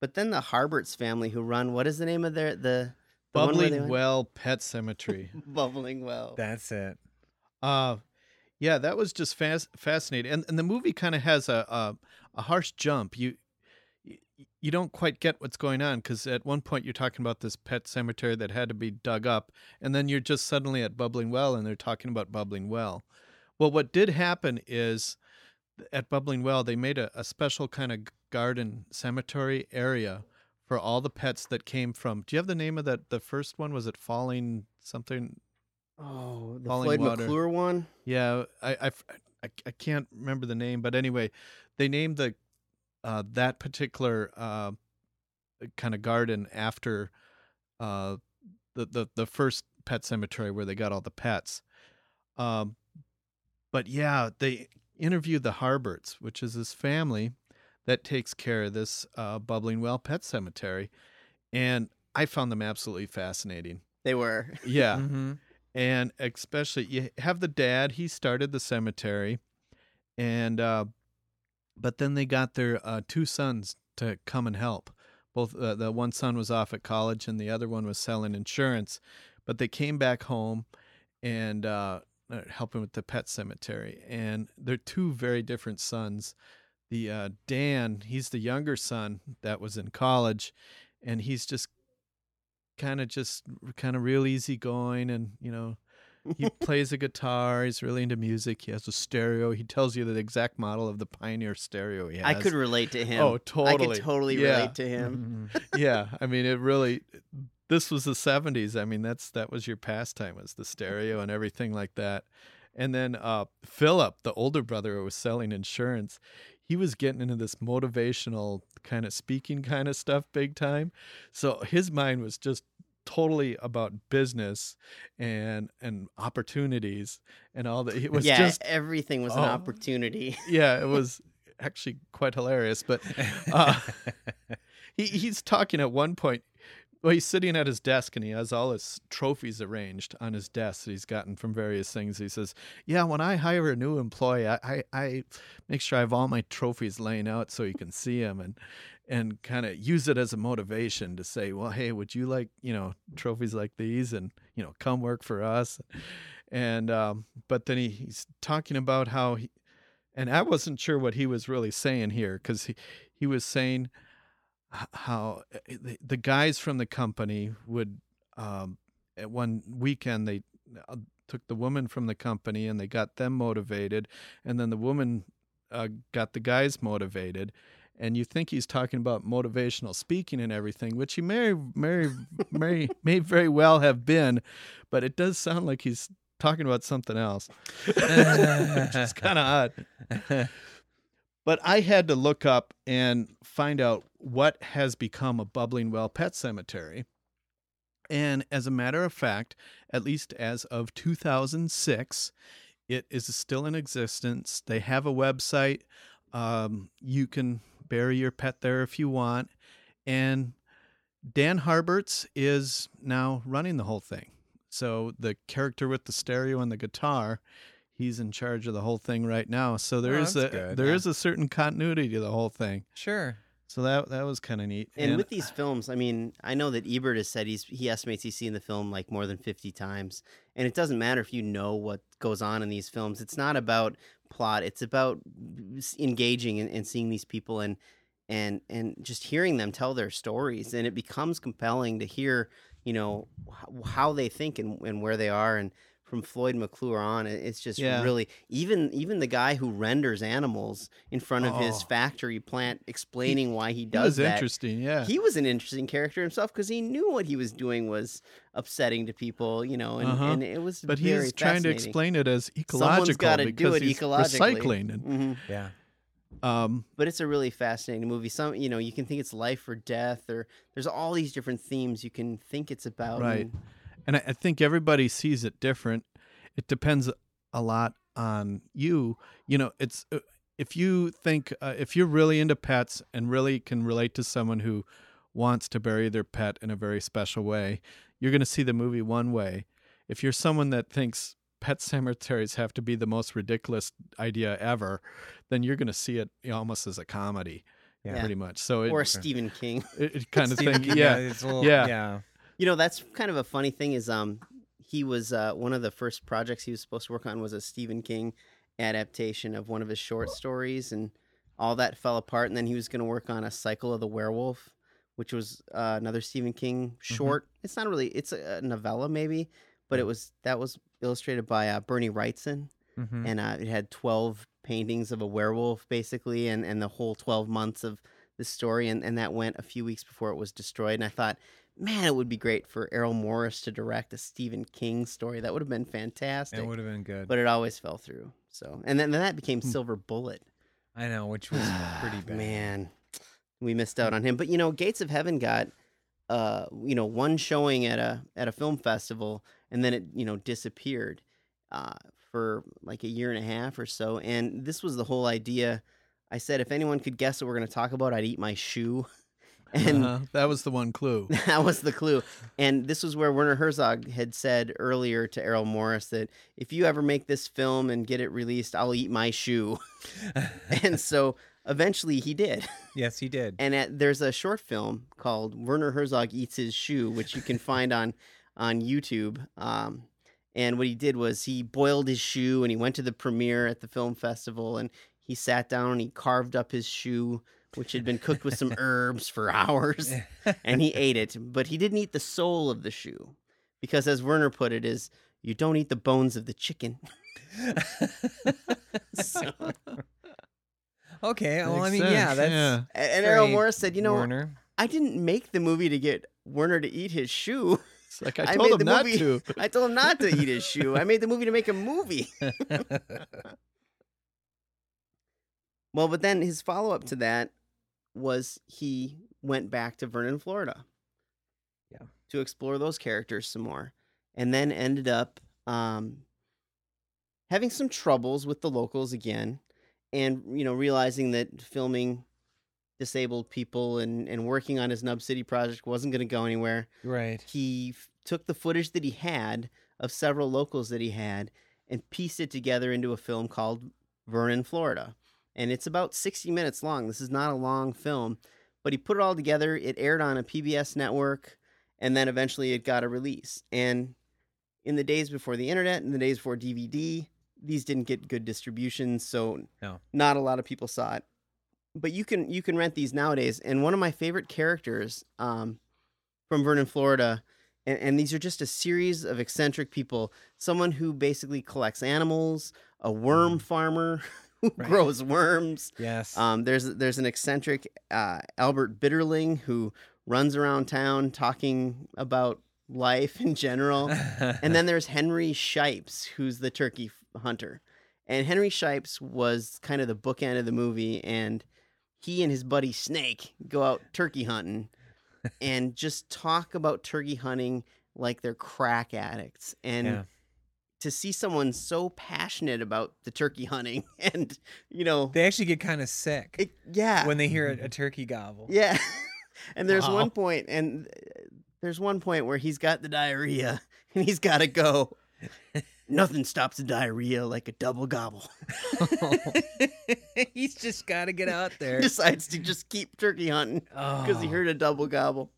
S5: but then the Harberts family who run what is the name of their the, the one where they
S8: Bubbling Well Pet Cemetery.
S5: bubbling well
S9: That's it.
S8: Uh yeah, that was just fas- fascinating, and and the movie kind of has a, a a harsh jump. You you don't quite get what's going on because at one point you're talking about this pet cemetery that had to be dug up, and then you're just suddenly at Bubbling Well, and they're talking about Bubbling Well. Well, what did happen is at Bubbling Well they made a, a special kind of garden cemetery area for all the pets that came from. Do you have the name of that? The first one was it Falling something?
S5: oh the
S8: Falling
S5: Floyd
S8: Water.
S5: McClure one
S8: Yeah, I, I, I, I can't remember the name, but anyway, they named the uh, that particular uh, kind of garden after uh, the, the the first pet cemetery where they got all the pets. Um, but yeah, they interviewed the Harberts, which is this family that takes care of this uh, Bubbling Well Pet Cemetery, and I found them absolutely fascinating.
S5: they were.
S8: Yeah.
S9: Mm-hmm.
S8: and especially you have the dad he started the cemetery. And uh but then they got their uh two sons to come and help. Both uh, the one son was off at college and the other one was selling insurance. But they came back home and uh, helping with the pet cemetery and they're two very different sons the uh dan he's the younger son that was in college and he's just kind of just kind of real easygoing and you know he plays a guitar he's really into music he has a stereo he tells you the exact model of the pioneer stereo he has
S5: I could relate to him
S8: Oh, totally.
S5: I could totally
S8: Yeah.
S5: relate to him
S8: yeah i mean it really this was the 70s i mean that's that was your pastime was the stereo and everything like that and then uh philip the older brother who was selling insurance he was getting into this motivational kind of speaking kind of stuff big time so his mind was just totally about business and and opportunities and all that it was
S5: yeah
S8: just
S5: everything was an
S8: Oh.
S5: opportunity
S8: yeah, it was actually quite hilarious. But uh, he he's talking at one point. Well, he's sitting at his desk and he has all his trophies arranged on his desk that he's gotten from various things. He says, "Yeah, when I hire a new employee, I I, I make sure I have all my trophies laying out so you can see them and." And kind of use it as a motivation to say, well, hey, would you like, you know, trophies like these, and you know, come work for us, and um, but then he, he's talking about how he, and I wasn't sure what he was really saying here because he, he was saying how uh, the, the guys from the company would um, at one weekend they uh, took the woman from the company and they got them motivated and then the woman uh, got the guys motivated. And you think he's talking about motivational speaking and everything which he may may may may very well have been but it does sound like he's talking about something else. Which is kind of odd but I had to look up and find out what has become a Bubbling Well Pet Cemetery. And as a matter of fact, at least as of 2006, it is still in existence. They have a website. Um, you can bury your pet there if you want. And Dan Harberts is now running the whole thing. So the character with the stereo and the guitar, he's in charge of the whole thing right now. So there
S9: Oh,
S8: is a
S9: good,
S8: there
S9: yeah.
S8: is a certain continuity to the whole thing.
S9: Sure.
S8: So that that was kind of neat.
S5: And, with these films, I mean, I know that Ebert has said he's he estimates he's seen the film like more than fifty times, and it doesn't matter if you know what goes on in these films. It's not about plot; it's about engaging and, and seeing these people and and and just hearing them tell their stories, and it becomes compelling to hear, you know, h- how they think and, and where they are, and from Floyd McClure on, it's just
S8: Yeah.
S5: really even even the guy who renders animals in front of his
S8: Oh.
S5: factory plant, explaining why he
S8: That
S5: does
S8: was
S5: that.
S8: interesting, yeah.
S5: he was an interesting character himself because he knew what he was doing was upsetting to people, you know, and,
S8: Uh-huh.
S5: and it was
S8: but
S5: very
S8: he's trying to explain it as ecological
S5: gotta do
S8: because
S5: it
S8: he's
S5: ecologically.
S8: recycling and
S5: Mhm.
S9: Yeah.
S8: um
S5: But it's a really fascinating movie. Some, you know, you can think it's life or death, or there's all these different themes you can think it's about.
S8: right.
S5: and-
S8: And I, I think everybody sees it different. It depends a lot on you. You know, it's uh, if you think uh, if you're really into pets and really can relate to someone who wants to bury their pet in a very special way, you're going to see the movie one way. If you're someone that thinks pet cemeteries have to be the most ridiculous idea ever, then you're going to see it almost as a comedy,
S5: Yeah.
S8: pretty much. So it,
S5: or Stephen King.
S8: it, it kind of thing, yeah,
S9: yeah, it's a little-
S8: yeah,
S9: yeah.
S5: You know, that's kind of a funny thing is um he was uh one of the first projects he was supposed to work on was a Stephen King adaptation of one of his short stories and all that fell apart and then he was going to work on a cycle of the werewolf which was uh, another Stephen King short. It's not really it's a, novella maybe, but it was that was illustrated by uh, Bernie Wrightson
S9: Mhm.
S5: and uh, it had 12 paintings of a werewolf basically and, and the whole 12 months of the story and, and that went a few weeks before it was destroyed and i thought man it would be great for errol morris to direct a stephen king story. That would have been fantastic.
S9: That would have been good.
S5: but it always fell through. So and then, then that became
S8: Hmm.
S5: silver bullet.
S9: I know, which was pretty bad.
S5: man we missed out on him. But you know gates of heaven got uh you know one showing at a at a film festival and then it you know disappeared uh for like a year and a half or so. And this was the whole idea. I said if anyone could guess what we're going to talk about i'd eat my shoe and
S8: Uh-huh. that was the one clue.
S5: that was the clue. And this was where Werner Herzog had said earlier to Errol Morris that if you ever make this film and get it released, I'll eat my shoe. and so eventually he did.
S9: Yes, he did.
S5: And at, there's a short film called Werner Herzog Eats His Shoe, which you can find on on YouTube. Um, and what he did was he boiled his shoe and he went to the premiere at the film festival and he sat down and he carved up his shoe, which had been cooked with some herbs for hours, and he ate it. But he didn't eat the sole of the shoe because, as Werner put it, is you don't eat the bones of the chicken. So-
S9: Okay, well, I
S8: Makes
S9: mean, yeah, that's
S8: yeah.
S5: and Errol Morris said, "You know,
S9: Werner.
S5: I didn't make the movie to get Werner to eat his shoe.
S8: It's like I
S5: I
S8: told
S5: made
S8: him
S5: the
S8: not
S5: movie-
S8: to.
S5: I told him not to eat his shoe. I made the movie to make a movie." Well, but then his follow up to that was he went back to Vernon, Florida.
S9: Yeah.
S5: To explore those characters some more. And then ended up um, having some troubles with the locals again and, you know, realizing that filming disabled people and, and working on his Nub City project wasn't going to go anywhere
S9: right.
S5: he f- took the footage that he had of several locals that he had and pieced it together into a film called Vernon, Florida. And it's about 60 minutes long. This is not a long film, but he put it all together. It aired on a PBS network, and then eventually it got a release. And in the days before the internet, in the days before DVD, these didn't get good distribution, so
S9: No.
S5: not a lot of people saw it. But you can you can rent these nowadays. And one of my favorite characters um, from Vernon, Florida, and, and these are just a series of eccentric people. Someone who basically collects animals, a worm farmer who
S9: Right.
S5: grows worms.
S9: Yes.
S5: Um, there's there's an eccentric uh, Albert Bitterling who runs around town talking about life in general. and then there's Henry Shipes, who's the turkey hunter. And Henry Shipes was kind of the bookend of the movie, and he and his buddy Snake go out turkey hunting and just talk about turkey hunting like they're crack addicts. And
S9: Yeah.
S5: To see someone so passionate about the turkey hunting and, you know,
S9: they actually get kind of sick
S5: it, yeah.
S9: when they hear a, a turkey gobble.
S5: Yeah. and there's
S9: Wow.
S5: one point and uh, there's one point where he's got the diarrhea and he's got to go. Nothing stops the diarrhea like a double gobble.
S9: He's just got to get out there.
S5: Decides to just keep turkey hunting because he
S9: Oh.
S5: heard a double gobble.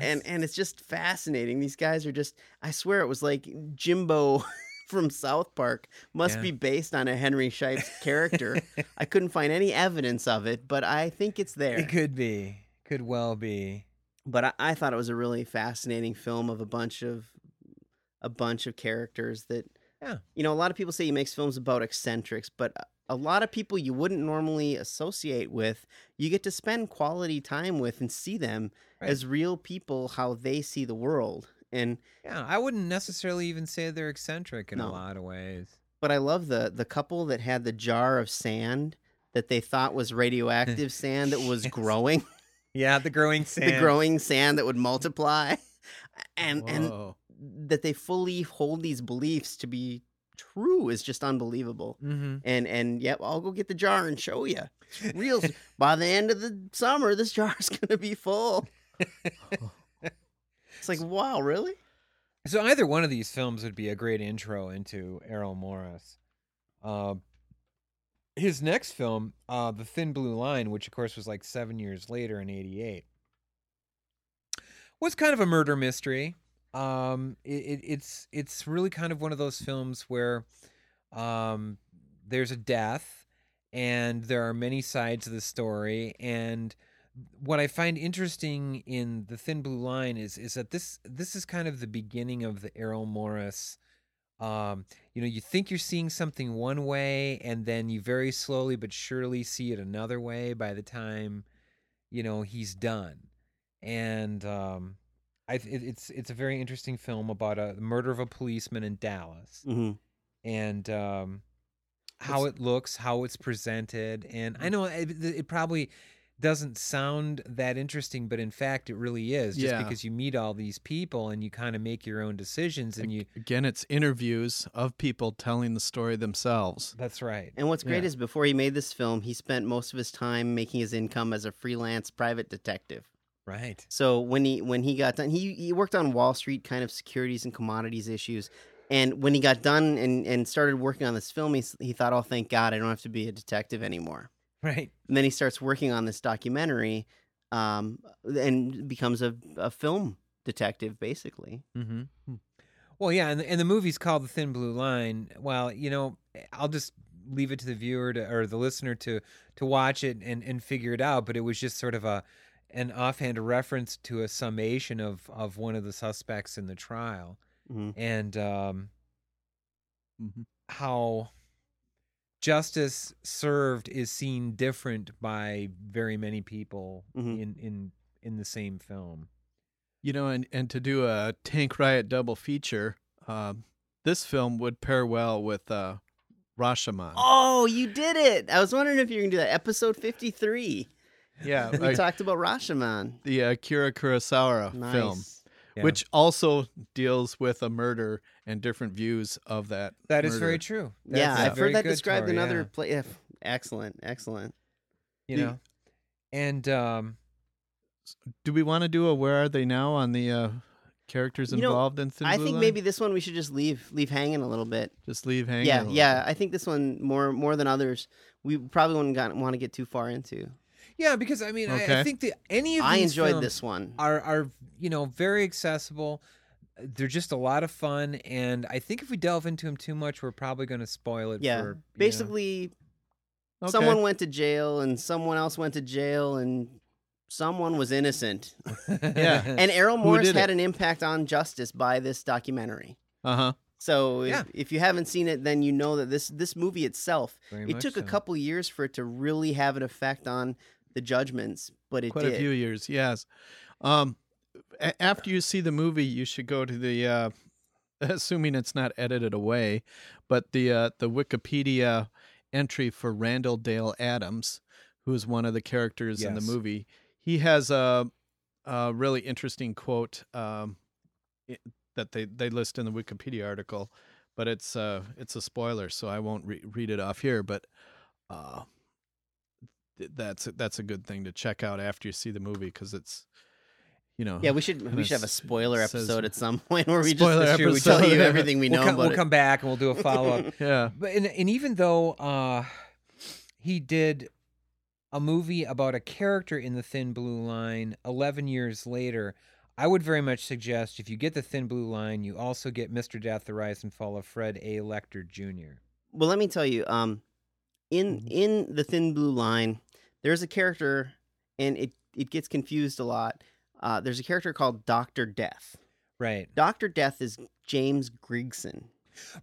S5: And and it's just fascinating. These guys are just I swear it was like Jimbo from South Park must
S9: Yeah.
S5: be based on a Henry Shipes character. I couldn't find any evidence of it, but I think it's there.
S9: It could be. Could well be.
S5: but I, I thought it was a really fascinating film of a bunch of a bunch of characters that
S9: Yeah.
S5: you know a lot of people say he makes films about eccentrics but a- a lot of people you wouldn't normally associate with you get to spend quality time with and see them
S9: Right.
S5: as real people how they see the world and
S9: Yeah, I wouldn't necessarily even say they're eccentric in a lot of ways.
S5: but i love the the couple that had the jar of sand that they thought was radioactive sand that was
S9: Yes.
S5: growing
S9: Yeah, the growing sand.
S5: the growing sand that would multiply and and that they fully hold these beliefs to be true is just unbelievable.
S9: Mm-hmm.
S5: And and yep, I'll go get the jar and show you. Real by the end of the summer, this jar is gonna be full. It's like wow, really?
S9: So either one of these films would be a great intro into Errol Morris. Uh, his next film, uh, The Thin Blue Line, which of course was like seven years later in '88, was kind of a murder mystery. Um, it, it, it's it's really kind of one of those films where um, there's a death, and there are many sides of the story, and what I find interesting in the Thin Blue Line is is that this this is kind of the beginning of the Errol Morris. Um, you know, you think you're seeing something one way, and then you very slowly but surely see it another way by the time, you know, he's done. And um, I it, it's it's a very interesting film about a the murder of a policeman in Dallas
S5: Mm-hmm.
S9: and um, how it looks, how it's presented, and I know it, it probably doesn't sound that interesting, but in fact, it really is. Just
S8: Yeah.
S9: because you meet all these people and you kind of make your own decisions, and you.
S8: Again, it's interviews of people telling the story themselves.
S9: That's right.
S5: And what's great
S8: Yeah.
S5: is before he made this film, he spent most of his time making his income as a freelance private detective.
S9: Right.
S5: So when he when he got done, he he worked on Wall Street kind of securities and commodities issues. And when he got done and, and started working on this film, he, he thought, "Oh, thank God, I don't have to be a detective anymore."
S9: Right.
S5: And then he starts working on this documentary, um, and becomes a, a film detective, basically.
S9: Mm-hmm. Well, yeah, and the, and the movie's called The Thin Blue Line. Well, you know, I'll just leave it to the viewer to, or the listener to to watch it and, and figure it out. But it was just sort of a an offhand reference to a summation of of one of the suspects in the trial,
S5: Mhm.
S9: and um,
S8: Mhm.
S9: how justice served is seen different by very many people
S5: Mhm.
S9: in in in the same film.
S8: You know, and, and to do a Tank Riot double feature, um, this film would pair well with uh, Rashomon.
S5: Oh, you did it! I was wondering if you were gonna do that. Episode fifty three.
S8: yeah,
S5: We
S8: like
S5: talked about Rashomon.
S8: the Akira Kurosawa
S5: Nice.
S8: film,
S9: Yeah.
S8: which also deals with a murder and different views of that.
S9: That is
S8: murder.
S9: very true.
S5: yeah, I've heard that
S9: good,
S5: described in
S9: Tori,
S5: other
S9: yeah.
S5: pla yeah, Excellent, excellent.
S9: you
S8: Do-
S9: know and um
S8: Do we want to do a Where Are They Now on the uh, characters
S5: You know,
S8: involved in Thin
S5: I
S8: Blue
S5: think
S8: Line?
S5: maybe this one we should just leave leave hanging a little bit.
S8: just leave hanging.
S5: yeah,
S8: little
S5: yeah.
S8: bit.
S5: I think this one more more than others. We probably wouldn't got, want to get too far into.
S9: Yeah because i mean I, I think that any of
S5: I
S9: these
S5: enjoyed
S9: films
S5: this one.
S9: are are you know very accessible they're just a lot of fun and i think if we delve into them too much we're probably going to spoil it
S5: Yeah,
S9: for you know-
S5: basically,
S8: Okay.
S5: someone went to jail and someone else went to jail and someone was innocent.
S8: Yeah.
S5: And Errol Morris had
S8: it?
S5: an impact on justice by this documentary.
S8: Uh huh.
S5: So if,
S9: Yeah.
S5: if you haven't seen it, then you know that this this movie itself
S9: Very
S5: it
S9: much
S5: took a couple years for it to really have an effect on the judgments, but it
S8: Quite
S5: did.
S8: a few years, yes. Um, a- after you see the movie, you should go to the, uh, assuming it's not edited away, but the uh, the Wikipedia entry for Randall Dale Adams, who is one of the characters in the movie. He has a, a really interesting quote um, that they, they list in the Wikipedia article, but it's uh, it's a spoiler, so I won't re- read it off here. But uh, that's that's a good thing to check out after you see the movie because it's you know.
S5: Yeah, we should we should have a spoiler
S8: says-
S5: episode at some point where we just
S8: episode.
S5: we tell you everything we
S9: we'll
S5: know
S9: come,
S5: about
S9: we'll
S5: it.
S9: come back and we'll do a follow up.
S8: Yeah.
S9: But and, and even though uh, he did a movie about a character in the Thin Blue Line 11 years later, I would very much suggest if you get the Thin Blue Line, you also get Mr. Death: The Rise and Fall of Fred A. Leuchter Jr.
S5: Well, let me tell you, um, in
S8: Mm-hmm.
S5: in the Thin Blue Line, there's a character, and it it gets confused a lot. Uh, there's a character called Doctor Death.
S9: Right.
S5: Doctor Death is James Grigson.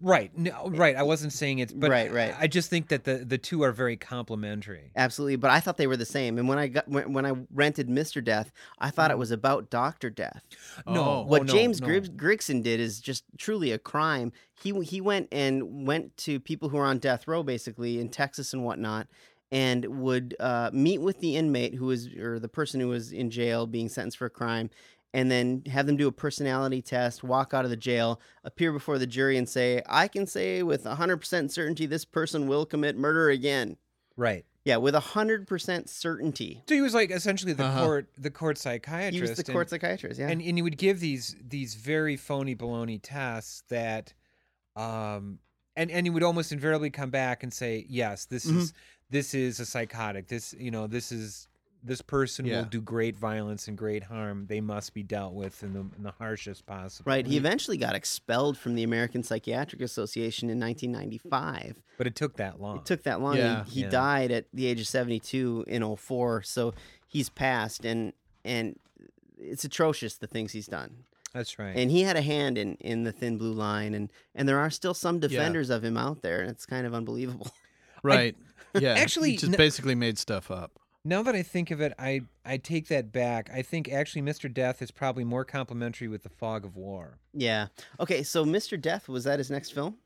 S9: Right. No, right. I wasn't saying it's, but
S5: Right, right.
S9: I just think that the the two are very complementary.
S5: Absolutely, but I thought they were the same. And when I got when, when I rented Mister Death, I thought it was about Doctor Death.
S9: No,
S8: Oh.
S5: what
S9: oh, no,
S5: James
S9: no.
S5: Griggs Grigson did is just truly a crime. He he went and went to people who are on death row, basically in Texas and whatnot, and would uh, meet with the inmate who was or the person who was in jail being sentenced for a crime, and then have them do a personality test, walk out of the jail, appear before the jury, and say, "I can say with hundred percent certainty this person will commit murder again."
S9: Right.
S5: Yeah, with hundred percent certainty.
S9: So he was like essentially the
S8: Uh-huh.
S9: court the court psychiatrist.
S5: He was the
S9: and-
S5: court psychiatrist. Yeah,
S9: and and he would give these these very phony baloney tests that um and and he would almost invariably come back and say yes this
S5: Mm-hmm.
S9: is this is a psychotic this you know this is this person
S8: Yeah.
S9: will do great violence and great harm they must be dealt with in the, in the harshest possible
S5: right. He eventually got expelled from the American Psychiatric Association in 1995.
S9: but it took that long
S5: It took that long.
S8: Yeah.
S5: He, he
S9: Yeah.
S5: died at the age of 72 in 04, so he's passed and and it's atrocious the things he's done.
S9: that's right
S5: And he had a hand in in the thin blue line and and there are still some defenders of him out there and it's kind of unbelievable.
S8: Right. yeah.
S9: Actually,
S8: he just
S9: n-
S8: basically made stuff up.
S9: now that I think of it, I I take that back. I think actually Mr. Death is probably more complimentary with the Fog of War.
S5: Yeah. Okay, so Mr. Death was that his next film?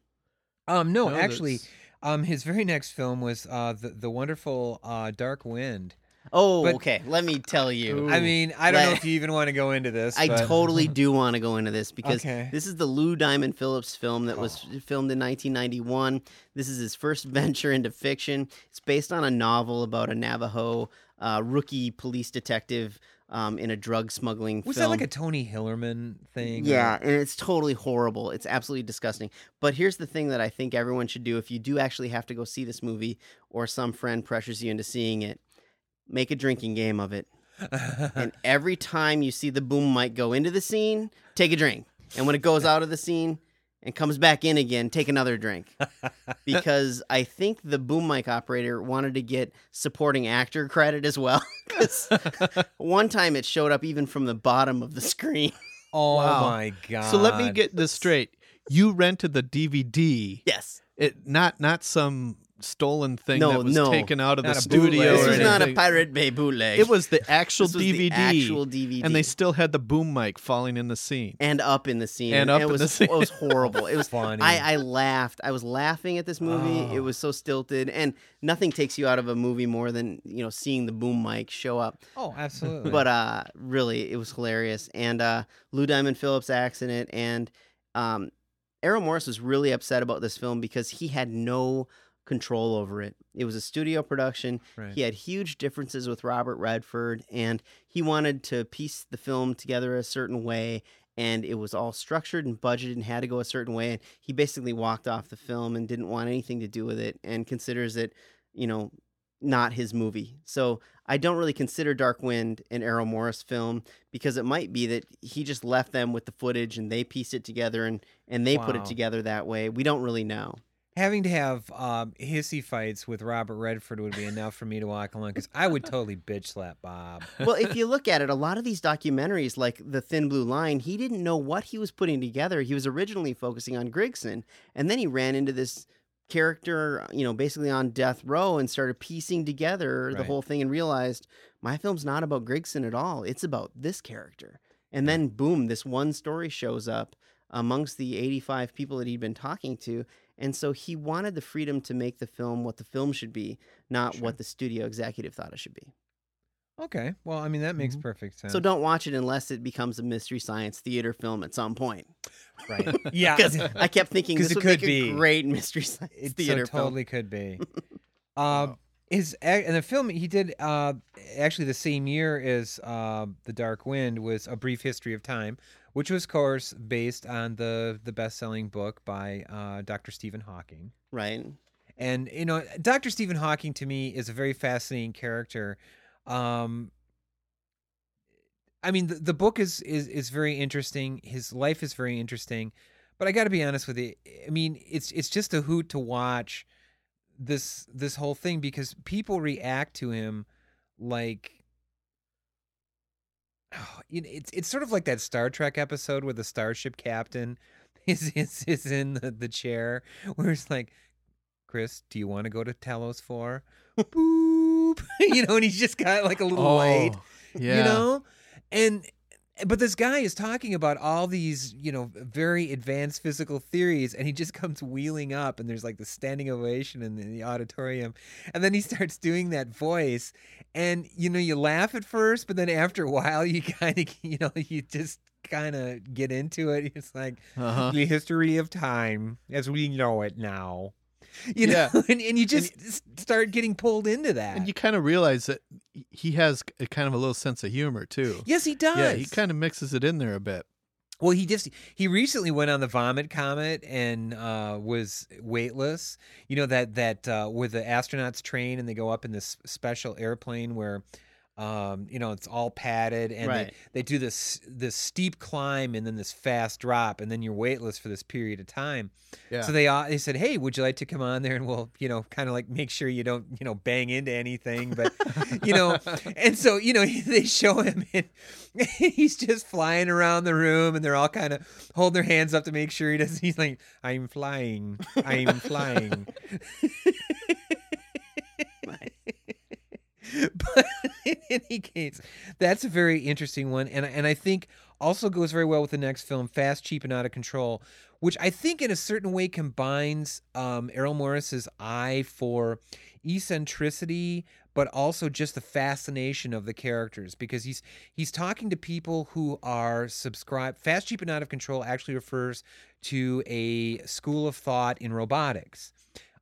S9: Um, no,
S8: No,
S9: actually,
S8: that's-
S9: um, his very next film was uh, the the wonderful uh, Dark Wind.
S5: Oh,
S9: But-
S5: okay. Let me tell you.
S9: I mean, I don't know if you even want to go into this.
S5: I
S9: but-
S5: totally do want to go into this because
S9: Okay.
S5: this is the Lou Diamond Phillips film that was filmed in 1991. This is his first venture into fiction. It's based on a novel about a Navajo uh, rookie police detective um, in a drug smuggling
S9: Was
S5: film.
S9: that like a Tony Hillerman thing? or-
S5: Yeah, and it's totally horrible. It's absolutely disgusting. But here's the thing that I think everyone should do if you do actually have to go see this movie or some friend pressures you into seeing it, make a drinking game of it. and every time you see the boom mic go into the scene, take a drink. And when it goes out of the scene and comes back in again, take another drink. Because I think the boom mic operator wanted to get supporting actor credit as well. Because one time it showed up even from the bottom of the screen.
S9: oh
S8: Wow.
S9: my god!
S8: So let me get this straight. You rented the DVD.
S5: Yes.
S8: It not not some stolen thing
S5: No,
S8: that was
S5: no.
S8: taken out of
S9: Not
S8: the studio.
S5: This was not a. Pirate Bay bootleg.
S8: It was the actual
S5: This was
S8: DVD.
S5: the actual DVD.
S8: And they still had the boom mic falling in the scene.
S5: and up in the scene.
S8: And up
S5: it
S8: in
S5: was,
S8: the scene.
S5: It was horrible. It was
S9: Funny.
S5: I, I laughed. I was laughing at this movie.
S8: Oh.
S5: It was so stilted, and nothing takes you out of a movie more than you know seeing the boom mic show up.
S9: Oh, absolutely.
S5: But uh, really, it was hilarious. And uh, Lou Diamond Phillips acts in it, and um, Errol Morris was really upset about this film because he had no control over it. It was a studio production.
S9: Right.
S5: He had huge differences with Robert Redford, and he wanted to piece the film together a certain way. And it was all structured and budgeted and had to go a certain way. And he basically walked off the film and didn't want anything to do with it and considers it, you know, not his movie. So I don't really consider Dark Wind an Errol Morris film because it might be that he just left them with the footage and they pieced it together and, and they put it together that way. We don't really know.
S9: Having to have um, hissy fights with Robert Redford would be enough for me to walk along because I would totally bitch slap Bob.
S5: well, if you look at it, a lot of these documentaries, like The Thin Blue Line, he didn't know what he was putting together. He was originally focusing on Grigson, and then he ran into this character, you know, basically on death row and started piecing together the
S9: Right.
S5: whole thing and realized my film's not about Grigson at all. It's about this character. And then, boom, this one story shows up amongst the 85 people that he'd been talking to. And so he wanted the freedom to make the film what the film should be, not what the studio executive thought it should be.
S9: Okay, well, I mean that makes
S8: Mm-hmm.
S9: perfect sense.
S5: So don't watch it unless it becomes a mystery science theater film at some point.
S9: right? Yeah,
S5: Because I kept thinking this
S9: it
S5: would make
S9: could
S5: a
S9: be.
S5: great mystery science
S9: it so
S5: theater film.
S9: totally could be. Uh, His and the film he did uh, actually the same year as uh, The Dark Wind was A Brief History of Time, which was, of course, based on the the best selling book by uh, Dr. Stephen Hawking.
S5: Right.
S9: And you know, Dr. Stephen Hawking to me is a very fascinating character. Um, I mean, the, the book is is is very interesting. His life is very interesting, but I got to be honest with you. I mean, it's it's just a hoot to watch this this whole thing because people react to him like oh, you know, it's it's sort of like that Star Trek episode where the starship captain is is, is in the, the chair where it's like, Chris, do you want to go to Talos for? Boop, you know, and he's just got like a little light, oh,
S8: yeah.
S9: you know, and but this guy is talking about all these, you know, very advanced physical theories, and he just comes wheeling up, and there's like the standing ovation in the, in the auditorium, and then he starts doing that voice, and you know, you laugh at first, but then after a while, you kind of, you know, you just kind of get into it. It's like
S8: Uh-huh.
S9: the history of time as we know it now. You know,
S8: Yeah.
S9: and, and you just s- start getting pulled into that.
S8: And you kind of realize that he has a kind of a little sense of humor too.
S9: yes, he does.
S8: Yeah, he kind of mixes it in there a bit.
S9: Well, he just he recently went on the Vomit Comet and uh, was weightless. You know that that uh, where the astronauts train and they go up in this special airplane where. Um, you know, it's all padded, and
S5: Right.
S9: they, they do this this steep climb and then this fast drop, and then you're weightless for this period of time.
S8: Yeah.
S9: So they uh, they said, "Hey, would you like to come on there and we'll, you know, kind of like make sure you don't, you know, bang into anything, but you know." and so, you know, they show him and he's just flying around the room and they're all kind of holding their hands up to make sure he doesn't he's like, "I'm flying. I'm flying." but in any case, that's a very interesting one, and and I think also goes very well with the next film, Fast, Cheap, and Out of Control, which I think in a certain way combines um, Errol Morris's eye for eccentricity, but also just the fascination of the characters because he's he's talking to people who are subscribed. Fast, Cheap, and Out of Control actually refers to a school of thought in robotics.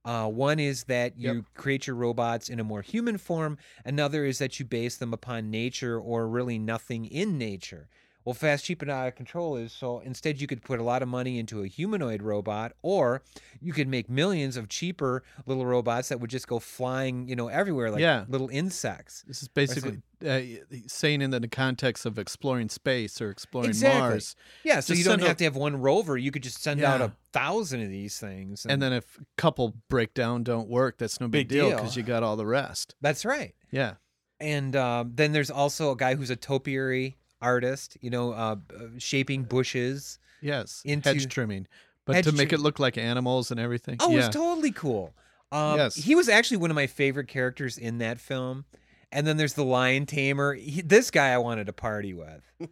S9: Uh, one is that you create your robots in a more human form. Another is that you base them upon nature or really nothing in nature. Well, fast, cheap, and out of control is so instead you could put a lot of money into a humanoid robot, or you could make millions of cheaper little robots that would just go flying, you know, everywhere like
S8: Yeah.
S9: little insects.
S8: This is basically uh, saying in the context of exploring space or exploring
S9: Exactly.
S8: Mars.
S9: Yeah, so you don't have
S8: out-
S9: to have one rover. You could just send out a thousand of these things.
S8: And then if a couple break down, don't work, that's no big,
S9: Big
S8: deal
S9: deal.
S8: because you got all the rest.
S9: that's right.
S8: Yeah.
S9: And um, then there's also a guy who's a topiary artist, you know, uh, uh, shaping bushes.
S8: Yes.
S9: Into-
S8: hedge trimming. But
S9: Hedge
S8: to make
S9: trim-
S8: it look like animals and everything.
S9: Oh,
S8: yeah.
S9: it's totally cool. Um,
S8: Yes.
S9: He was actually one of my favorite characters in that film. And then there's the lion tamer. He, this guy I wanted to party with.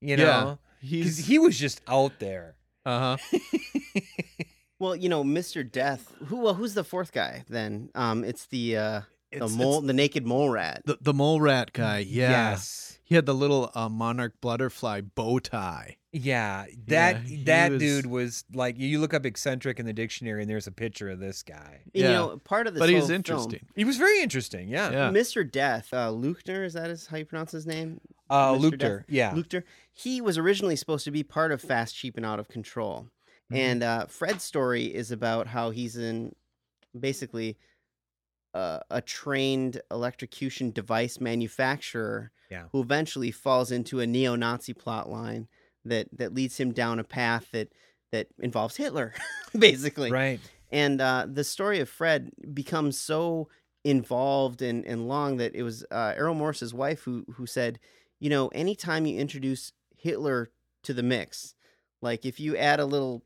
S9: You know?
S8: Yeah,
S9: 'Cause
S8: he's-
S9: he was just out there.
S8: Uh huh.
S5: Well, you know, Mr. Death. Who? Well, who's the fourth guy then? Um, it's the uh, the
S8: It's-
S5: mole,
S8: it's-
S5: the naked mole rat.
S8: The the mole rat guy. Yeah.
S9: Yes.
S8: He had the little uh, monarch butterfly bow tie.
S9: Yeah, that
S8: he
S9: that
S8: was-
S9: dude was like you look up eccentric in the dictionary and there's a picture of this guy.
S5: You know, part of this.
S8: But he's
S5: whole film-
S8: interesting.
S9: He was very interesting. Yeah.
S8: Yeah.
S5: Mr. Death, uh, Luchner, is that is how you pronounce his name?
S9: Uh,
S5: Mr.
S9: Leuchter,
S5: Death?
S9: yeah.
S5: Leuchter. He was originally supposed to be part of Fast, Cheap, and Out of Control.
S9: Mm-hmm.
S5: And uh, Fred's story is about how he's in basically uh, a trained electrocution device manufacturer
S9: Yeah.
S5: who eventually falls into a neo-Nazi plot line that that leads him down a path that that involves Hitler, basically.
S9: Right.
S5: And uh, the story of Fred becomes so involved and, and long that it was uh, Errol Morris's wife who who said, you know, anytime you introduce Hitler to the mix, like if you add a little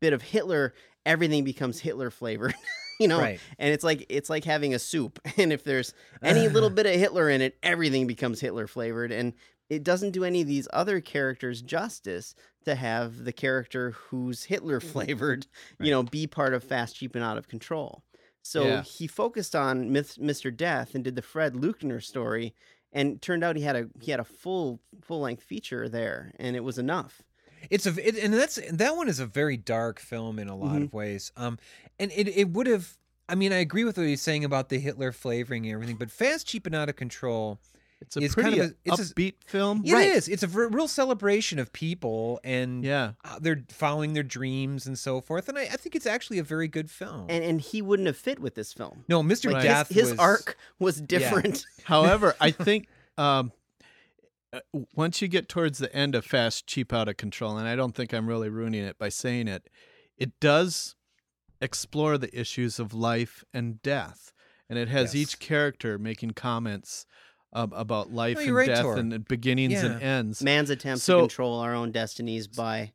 S5: bit of Hitler, everything becomes Hitler flavored. you know,
S9: Right.
S5: and it's like it's like having a soup, and if there's any little bit of Hitler in it, everything becomes Hitler flavored, and it doesn't do any of these other characters justice to have the character who's Hitler flavored, you know, be part of Fast, Cheap, and Out of Control. So
S8: Yeah.
S5: he focused on Myth- Mr. Death and did the Fred Luckner story, and turned out he had a he had a full full length feature there, and it was enough.
S9: It's a it, and that's that one is a very dark film in a lot
S5: Mhm.
S9: of ways. Um, and it it would have I mean, I agree with what he's saying about the Hitler flavoring and everything, but Fast, Cheap, and Out of Control.
S8: It's a
S9: is
S8: pretty
S9: kind of a, it's a-
S8: upbeat film.
S9: It is. It's a real celebration of people and
S8: Yeah.
S9: uh, they're following their dreams and so forth. And I, I think it's actually a very good film.
S5: And and he wouldn't have fit with this film.
S9: no, Mr.
S5: Like,
S9: Death
S5: his, his
S9: was,
S5: arc was different.
S8: However, I think um, once you get towards the end of Fast, Cheap, Out of Control, and I don't think I'm really ruining it by saying it, it does explore the issues of life and death. And it has
S9: Yes.
S8: each character making comments um, about life
S9: No,
S8: and
S9: right,
S8: death
S9: Tor.
S8: and beginnings and ends.
S5: Man's attempt
S8: So-
S5: to control our own destinies by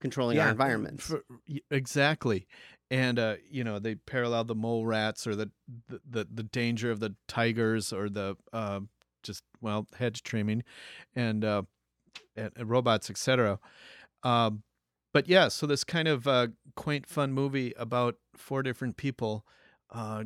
S5: controlling our
S8: Yeah,
S5: environments.
S8: for- exactly. And uh, you know, they parallel the mole rats or the the, the, the danger of the tigers or the uh, just well hedge trimming and uh, and, and robots, etc. Um, but yeah, so this kind of uh, quaint, fun movie about four different people uh,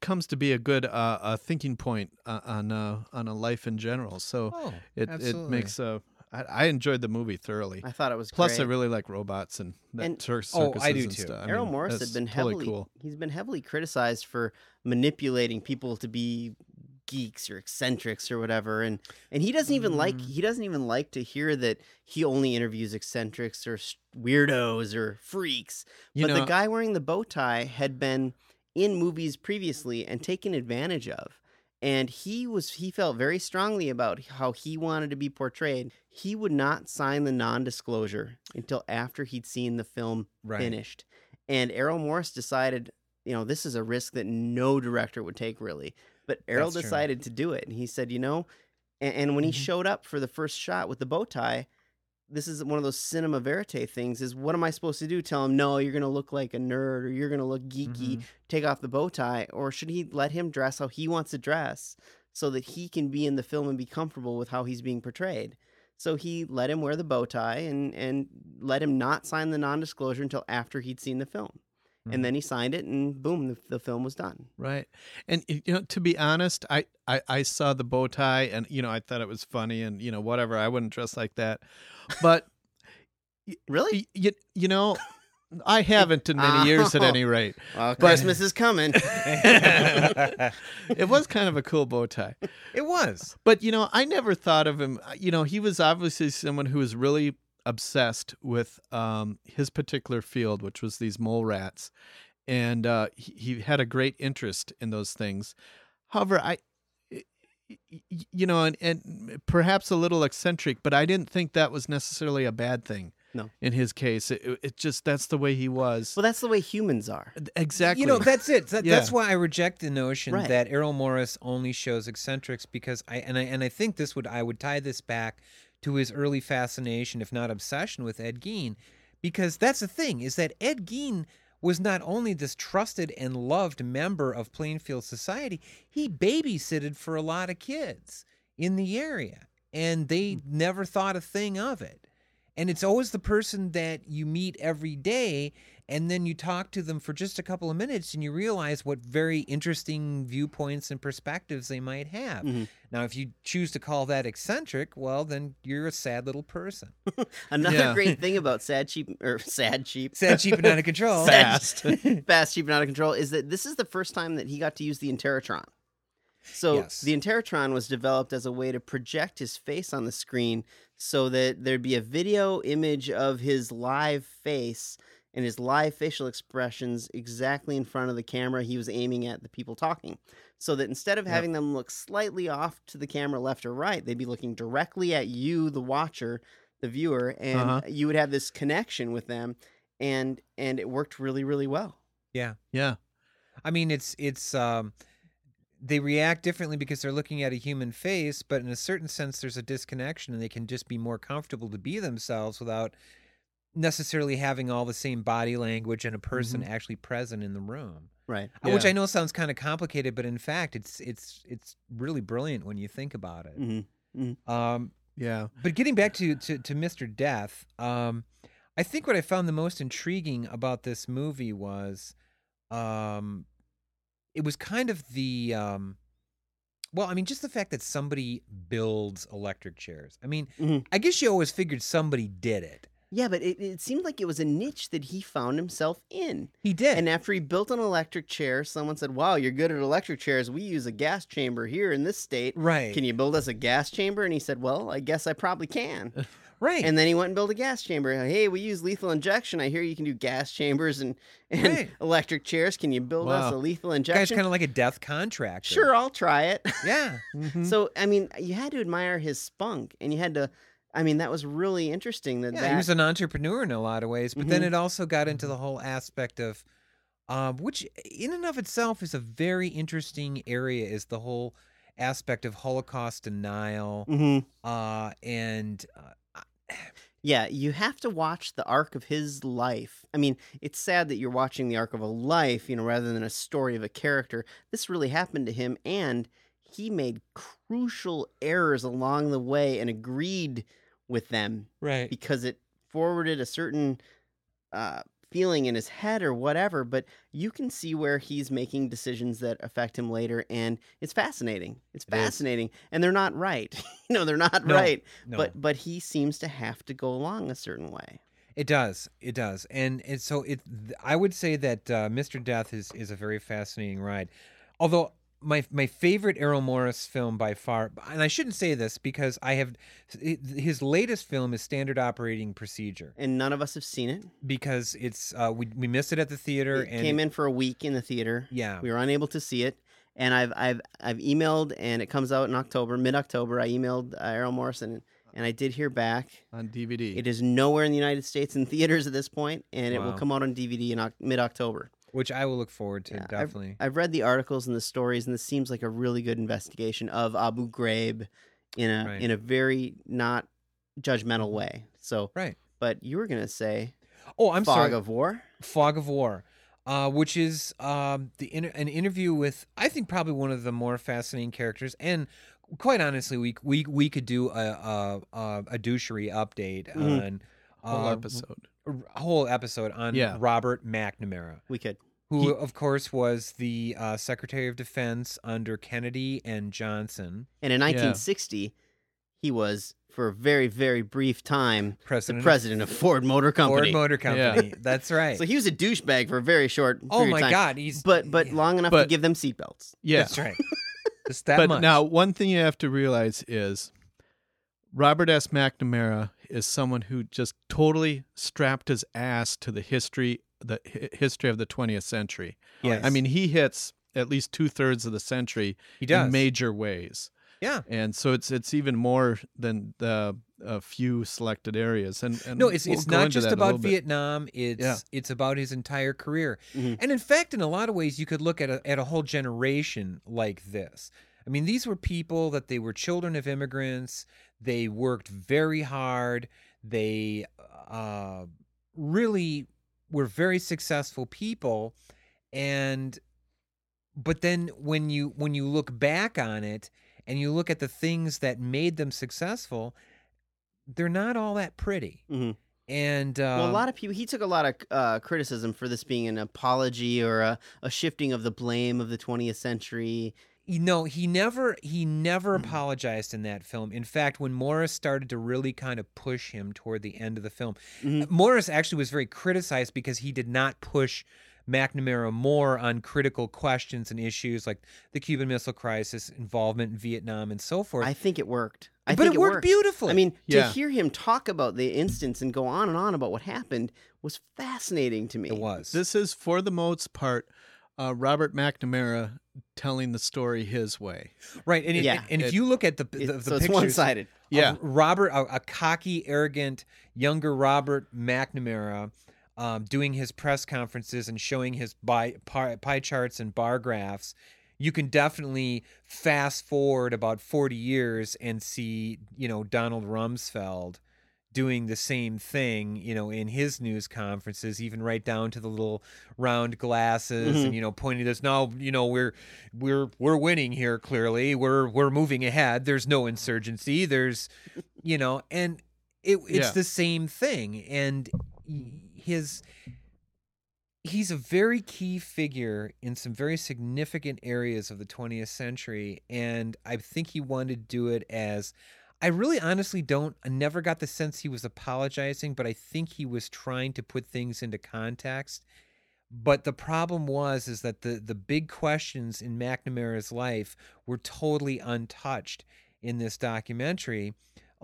S8: comes to be a good uh, a thinking point uh, on uh, on a life in general. So
S9: Oh,
S8: it it makes a. I, I enjoyed the movie thoroughly.
S5: I thought it was
S8: Plus, I really like robots and, that
S5: And-
S8: cir-
S9: Oh, I do
S8: and
S9: too.
S8: stuff. I
S5: Errol
S8: mean,
S5: Morris had been
S8: totally
S5: heavily
S8: cool.
S5: he's been heavily criticized for manipulating people to be geeks or eccentrics or whatever and and he doesn't even like
S8: Mm.
S5: he doesn't even like to hear that he only interviews eccentrics or weirdos or freaks
S8: You
S5: but
S8: know,
S5: the guy wearing the bow tie had been in movies previously and taken advantage of and he was he felt very strongly about how he wanted to be portrayed he would not sign the non-disclosure until after he'd seen the film
S9: Right.
S5: finished and errol morris decided you know this is a risk that no director would take really but errol
S9: That's true.
S5: decided to do it and he said you know and, and when he
S8: Mm-hmm.
S5: showed up for the first shot with the bow tie this is one of those cinema verite things is what am i supposed to do tell him no you're going to look like a nerd or you're going to look geeky
S9: Mhm.
S5: take off the bow tie or should he let him dress how he wants to dress so that he can be in the film and be comfortable with how he's being portrayed so he let him wear the bow tie and and let him not sign the non-disclosure until after he'd seen the film And mm-hmm. then he signed it and boom the, the film was done
S8: right? And you know, to be honest, I, I I saw the bow tie, and you know, I thought it was funny, and you know, whatever. I wouldn't dress like that, but
S5: really
S8: you, you know, I haven't in many years at
S5: Oh.
S8: any rate.
S5: well christmas is coming
S8: It was kind of a cool bow tie.
S9: it was.
S8: But you know, I never thought of him. You know, he was obviously someone who was really obsessed with um, his particular field, which was these mole rats, and uh, he, he had a great interest in those things. However, I, you know, and, and perhaps a little eccentric, but I didn't think that was necessarily a bad thing.
S5: No.
S8: in his case, it, it just that's the way he was.
S5: well that's the way humans are
S8: exactly.
S9: You know, that's it. That,
S8: Yeah.
S9: That's why I reject the notion
S5: Right.
S9: that Errol Morris only shows eccentrics because I and I and I think this would I would tie this back to his early fascination, if not obsession, with Ed Gein, because that's the thing is that Ed Gein was not only this trusted and loved member of Plainfield society, he babysitted for a lot of kids in the area, and they hmm. never thought a thing of it. And it's always the person that you meet every day, and then you talk to them for just a couple of minutes, and you realize what very interesting viewpoints and perspectives they might have.
S5: Mhm.
S9: Now, if you choose to call that eccentric, well, then you're a sad little person.
S5: Another
S8: Yeah.
S5: great thing about sad cheap or sad cheap,
S9: Sad, cheap, and out of control.
S5: fast, fast cheap and out of control is that this is the first time that he got to use the Interrotron. So
S9: Yes.
S5: the Interrotron was developed as a way to project his face on the screen, so that there'd be a video image of his live face and his live facial expressions exactly in front of the camera he was aiming at the people talking. So that instead of
S9: Yep.
S5: having them look slightly off to the camera left or right, they'd be looking directly at you, the watcher, the viewer, and
S8: Uh-huh.
S5: you would have this connection with them and and it worked really, really well.
S9: Yeah.
S8: yeah.
S9: I mean, it's it's um, they react differently because they're looking at a human face, but in a certain sense, there's a disconnection, and they can just be more comfortable to be themselves without necessarily having all the same body language and a person actually present in the room.
S5: Right.
S9: Uh, Which I know sounds kind of complicated, but in fact, it's it's it's really brilliant when you think about it.
S5: Mm-hmm.
S9: Um,
S8: Yeah.
S9: but getting back to to, to Mr. Death, um, I think what I found the most intriguing about this movie was, um, it was kind of the, um, well, I mean, just the fact that somebody builds electric chairs. I mean,
S5: Mhm.
S9: I guess you always figured somebody did it,
S5: Yeah, but it, it seemed like it was a niche that he found himself in.
S9: He did.
S5: And after he built an electric chair, someone said, Wow, you're good at electric chairs. We use a gas chamber here in this state.
S9: Right.
S5: Can you build us a gas chamber? And he said, Well, I guess I probably can.
S9: right.
S5: And then he went and built a gas chamber. Hey, we use lethal injection. I hear you can do gas chambers and, and
S9: Right.
S5: electric chairs. Can you build us a lethal injection?
S9: Guy's kind of like a death contractor.
S5: Sure, I'll try it.
S9: Yeah. Mm-hmm.
S5: So, I mean, you had to admire his spunk and you had to, I mean, that was really interesting that
S9: Yeah,
S5: that.
S9: he was an entrepreneur in a lot of ways, but then
S5: Mhm.
S9: it also got into the whole aspect of, um, which in and of itself is a very interesting area, is the whole aspect of Holocaust denial,
S5: Mhm.
S9: uh, and uh,
S5: Yeah, you have to watch the arc of his life. I mean, it's sad that you're watching the arc of a life, you know, rather than a story of a character. This really happened to him, and he made crucial errors along the way and agreed with them
S9: right.
S5: because it forwarded a certain uh, feeling in his head or whatever. But you can see where he's making decisions that affect him later, and it's fascinating. It's
S9: It is.
S5: fascinating, and they're not right. you know, they're not
S9: No,
S5: right.
S9: no.
S5: But but he seems to have to go along a certain way.
S9: It does. It does. And and so it I would say that uh, Mr. Death is is a very fascinating ride. Although my my favorite Errol Morris film by far, and I shouldn't say this because I have his latest film is Standard Operating Procedure
S5: And none of us have seen it.
S9: because it's uh, we we missed it at the theater
S5: It
S9: and
S5: came in for a week in the theater.
S9: Yeah.
S5: We were unable to see it. And I've I've I've emailed and it comes out in October, mid October. I emailed uh, Errol Morris, and and I did hear back.
S8: on DVD.
S5: It is nowhere in the United States in theaters at this point, and it will come out on DVD in mid October.
S9: Which I will look forward to
S5: Yeah, I've-
S9: definitely.
S5: I've, read the articles and the stories, and this seems like a really good investigation of Abu Ghraib in a
S9: Right.
S5: in a very not judgmental way. So,
S9: Right.
S5: But you were gonna say,
S9: Oh, I'm
S5: Fog
S9: sorry.
S5: of War.
S9: Fog of War, uh, which is um, the inter- an interview with I think probably one of the more fascinating characters, and quite honestly, we we we could do a a, a, a douchery update
S5: Mhm.
S9: on
S8: Whole
S9: uh,
S8: episode.
S9: A whole episode on
S8: Yeah.
S9: Robert McNamara,
S5: We could.
S9: who
S8: He-
S9: of course was the uh, Secretary of Defense under Kennedy and Johnson,
S5: And in 1960, he was for a very very brief time
S9: President
S5: the
S9: of
S5: president of Ford Motor Company.
S9: Ford Motor Company. That's right.
S5: So he was a douchebag for a very short.
S9: oh
S5: period of
S9: my
S5: time,
S9: God, he's
S5: But but long enough to
S8: But-
S5: give them seatbelts.
S8: Yeah.
S9: That's right. Just that
S8: but
S9: much.
S8: now, one thing you have to realize is Robert S. McNamara is someone who just totally strapped his ass to the history, the history of the 20th century.
S9: Yes.
S8: I mean, he hits at least two thirds of the century
S9: He does.
S8: in major ways.
S9: yeah.
S8: And so it's it's even more than the a few selected areas. And, and
S9: No, it's
S8: we'll
S9: it's not just about. Vietnam. It's
S8: Yeah.
S9: it's about his entire career.
S5: Mhm.
S9: And in fact, in a lot of ways, you could look at a, at a whole generation like this. I mean, these were people that they were children of immigrants. They worked very hard. They uh, really were very successful people, and but then when you when you look back on it and you look at the things that made them successful, they're not all that pretty.
S5: Mhm.
S9: And uh,
S5: well, a lot of people. He took a lot of uh, criticism for this being an apology or a, a shifting of the blame of the 20th century.
S9: You know he never he never
S5: Mm-hmm.
S9: apologized in that film in fact when morris started to really kind of push him toward the end of the film
S5: Mhm.
S9: morris actually was very criticized because he did not push mcnamara more on critical questions and issues like the cuban missile crisis involvement in vietnam and so forth
S5: I think it worked. I
S9: but
S5: think
S9: it worked beautifully
S5: I mean, to hear him talk about the instance and go on and on about what happened was fascinating to me.
S9: it was
S8: This is, for the most part, uh, Robert McNamara telling the story his way.
S9: right and, it-
S5: Yeah.
S9: and if
S8: It-
S9: you look at the the,
S5: It-
S9: the
S5: so it's one-sided.
S8: Yeah.
S9: Robert, a, a cocky, arrogant, younger Robert McNamara, um, doing his press conferences and showing his pie, pie, pie charts and bar graphs. You can definitely fast forward about 40 years and see, you know, Donald Rumsfeld doing the same thing, you know, in his news conferences, even right down to the little round glasses
S5: Mhm.
S9: and you know pointing this now, you know, we're we're we're winning here clearly. We're we're moving ahead. There's no insurgency. There's you know, and it it's
S8: Yeah.
S9: the same thing and his he's a very key figure in some very significant areas of the 20th century and I think he wanted to do it as I really honestly don't I never got the sense he was apologizing, but I think he was trying to put things into context. But the problem was is that the the big questions in McNamara's life were totally untouched in this documentary.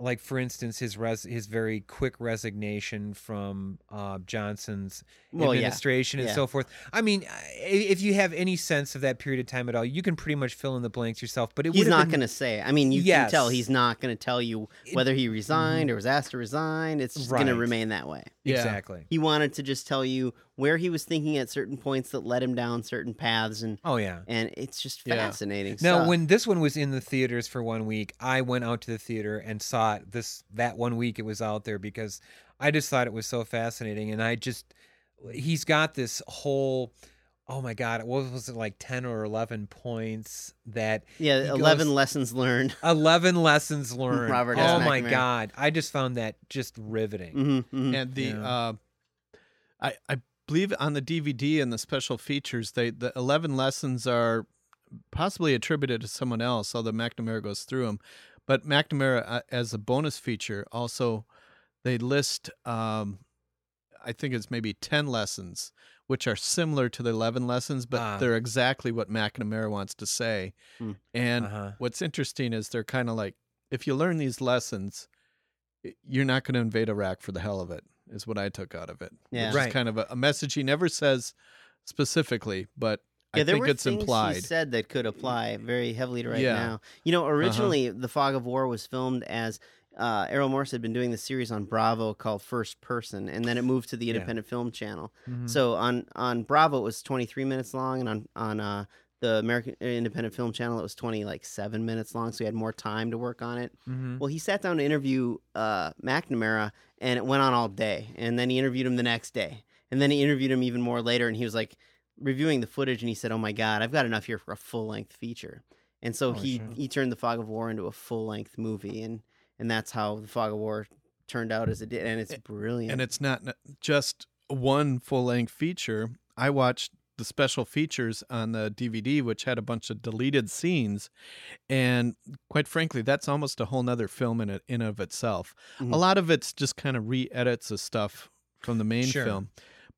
S9: Like for instance, his res- his very quick resignation from uh, Johnson's
S5: Well, yeah.
S9: administration and
S5: Yeah.
S9: so forth. I mean, if you have any sense of that period of time at all, you can pretty much fill in the blanks yourself. But it
S5: He's not
S9: been-
S5: going to say. I mean, you
S9: Yes.
S5: can tell he's not going to tell you whether he resigned or was asked to resign. It's just going to remain that way.
S8: Yeah.
S9: exactly.
S5: He wanted to just tell you where he was thinking at certain points that led him down certain paths, and
S9: Oh yeah.
S5: and it's just
S8: Yeah.
S5: fascinating.
S9: Now,
S5: stuff.
S9: when this one was in the theaters for one week, I went out to the theater and saw it this that one week it was out there because I just thought it was so fascinating, and I just he's got this whole. Oh my God! What was it like? Ten or eleven points that
S5: yeah, eleven
S9: goes-
S5: lessons learned.
S9: eleven lessons learned.
S5: Robert S.
S9: oh my
S5: McNamara.
S9: God! I just found that just riveting.
S5: hmm
S8: and the
S9: Yeah.
S8: uh, I I believe on the DVD and the special features, they the eleven lessons are possibly attributed to someone else, although McNamara goes through them. But McNamara, uh, as a bonus feature, also they list, um, I think it's maybe ten lessons, which are similar to the eleven lessons, but
S9: Ah.
S8: they're exactly what McNamara wants to say.
S5: Hmm.
S8: And
S9: Uh-huh.
S8: what's interesting is they're kind of like, if you learn these lessons, you're not going to invade Iraq for the hell of it. Is what I took out of it.
S5: Yeah.
S8: which
S9: Right.
S8: is kind of a, a message he never says specifically, but
S5: Yeah,
S8: I
S5: there
S8: think
S5: were
S8: it's
S5: things
S8: implied.
S5: he said that could apply very heavily to right
S8: Yeah. Uh-huh.
S5: now. You know, originally the Fog of War was filmed as uh, Errol Morris had been doing the series on Bravo called First Person, and then it moved to the
S9: Yeah.
S5: Independent Film Channel.
S9: Mhm.
S5: So on on Bravo it was 23 minutes long, and on on uh, the American Independent Film Channel it was 20 like seven minutes long. So he had more time to work on it.
S9: Mhm.
S5: Well, he sat down to interview uh, McNamara, and it went on all day. And then he interviewed him the next day, and then he interviewed him even more later. And he was like reviewing the footage, and he said, "Oh my God, I've got enough here for a full length feature." And so he he turned the Fog of War into a full length movie, and and that's how the Fog of War turned out as it did, and it's brilliant.
S8: and it's not just one full length feature. I watched the special features on the DVD, which had a bunch of deleted scenes, and quite frankly, that's almost a whole nother film in it in of itself.
S5: Mhm.
S8: A lot of it's just kind of re-edits of stuff from the main
S9: Sure.
S8: film,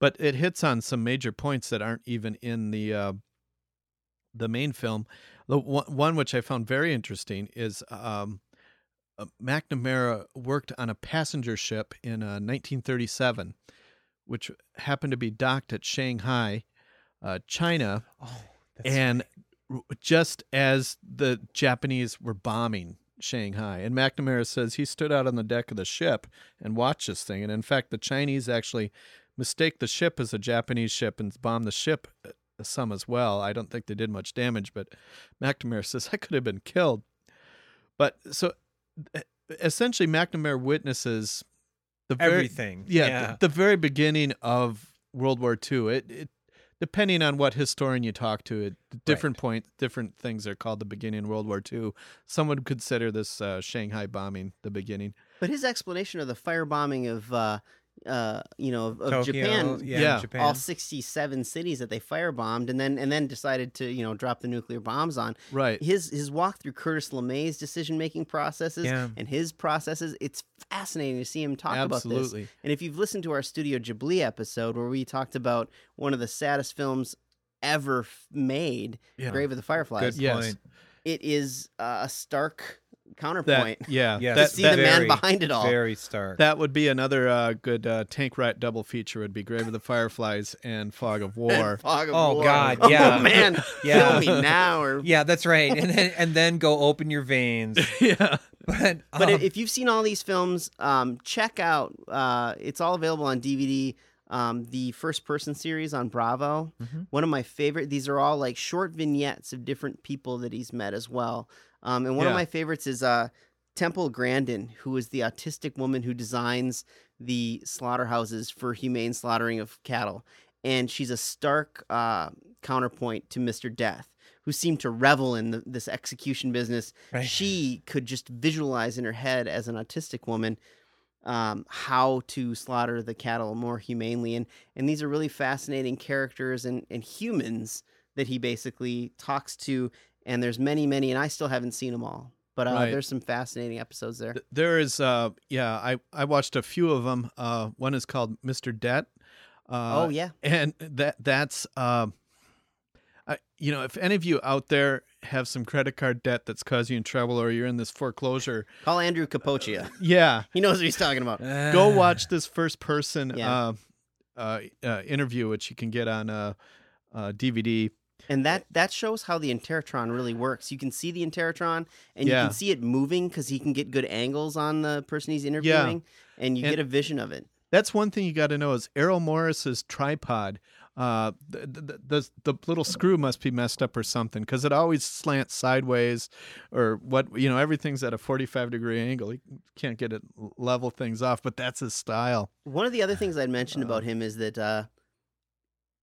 S8: but it hits on some major points that aren't even in the uh, the main film. The one, one which I found very interesting is um, uh, McNamara worked on a passenger ship in uh, 1937, which happened to be docked at Shanghai, uh, China,
S9: Oh, that's
S8: and just as the Japanese were bombing Shanghai. And McNamara says he stood out on the deck of the ship and watched this thing. And in fact, the Chinese actually mistake the ship as a Japanese ship and bomb the ship uh, some as well. I don't think they did much damage, but McNamara says I could have been killed. But so essentially, McNamara witnesses the very,
S9: everything.
S8: yeah,
S9: yeah.
S8: The, the very beginning of World War II. It, it depending on what historian you talk to, it different points, different things are called the beginning of World War II. Some would consider this uh, Shanghai bombing the beginning.
S5: but his explanation of the firebombing of uh, uh, you know of, of
S9: Tokyo,
S5: Japan
S9: yeah,
S8: Yeah.
S9: Japan.
S5: all 67 cities that they firebombed and then and then decided to you know drop the nuclear bombs on
S8: Right.
S5: his his walk through Curtis LeMay's decision making processes
S9: Yeah.
S5: and his processes it's fascinating to see him talk about this and if you've listened to our Studio Ghibli episode where we talked about one of the saddest films ever f- made
S8: Yeah.
S5: Grave of the Fireflies
S9: Good
S8: Yes.
S5: it is uh, a stark
S8: That
S5: counterpoint
S8: yeah.
S9: Yes.
S8: That,
S5: to see
S8: that,
S5: the man behind it all
S9: Very stark.
S8: that would be another uh, good uh, Tank Riot double feature. Would be Grave of the Fireflies and Fog of War.
S5: Fog of
S9: Oh,
S5: War.
S9: God,
S5: oh
S9: yeah.
S5: man
S9: Yeah.
S5: kill me now or
S9: yeah, that's right. And then and then go open your veins.
S8: yeah.
S9: But
S5: But
S9: um,
S5: if you've seen all these films, um, check out. Uh, it's all available on DVD. Um, the first person series on Bravo.
S9: Mhm.
S5: One of my favorite. These are all like short vignettes of different people that he's met as well. Um, and one of my favorites is uh, Temple Grandin, who is the autistic woman who designs the slaughterhouses for humane slaughtering of cattle. And she's a stark uh, counterpoint to Mr. Death, who seemed to revel in the, this execution business
S9: Right.
S5: she could just visualize in her head as an autistic woman um, how to slaughter the cattle more humanely and and these are really fascinating characters and, and humans that he basically talks to and there's many many and i still haven't seen them all But uh,
S8: Right.
S5: there's some fascinating episodes there.
S8: There is, uh, yeah, I, I watched a few of them. Uh, one is called Mr. Debt. Uh,
S5: Oh, yeah.
S8: and that that's, uh, I, you know, if any of you out there have some credit card debt that's causing you in trouble, or you're in this foreclosure,
S5: Call Andrew Capoccia.
S8: yeah,
S5: He knows what he's talking about.
S8: go watch this first person
S5: Yeah.
S8: uh, uh, uh, interview, which you can get on uh, uh, DVD.
S5: And that that shows how the Interrotron really works. You can see the Interrotron, and you can see it moving because he can get good angles on the person he's interviewing, and you
S8: And-
S5: get a vision of it.
S8: That's one thing you got to know is Errol Morris's tripod. Uh, the, the, the the little screw must be messed up or something because it always slants sideways, or what you know. Everything's at a forty-five degree angle. He can't get it level things off, but that's his style.
S5: One of the other things I'd mentioned about him is that uh,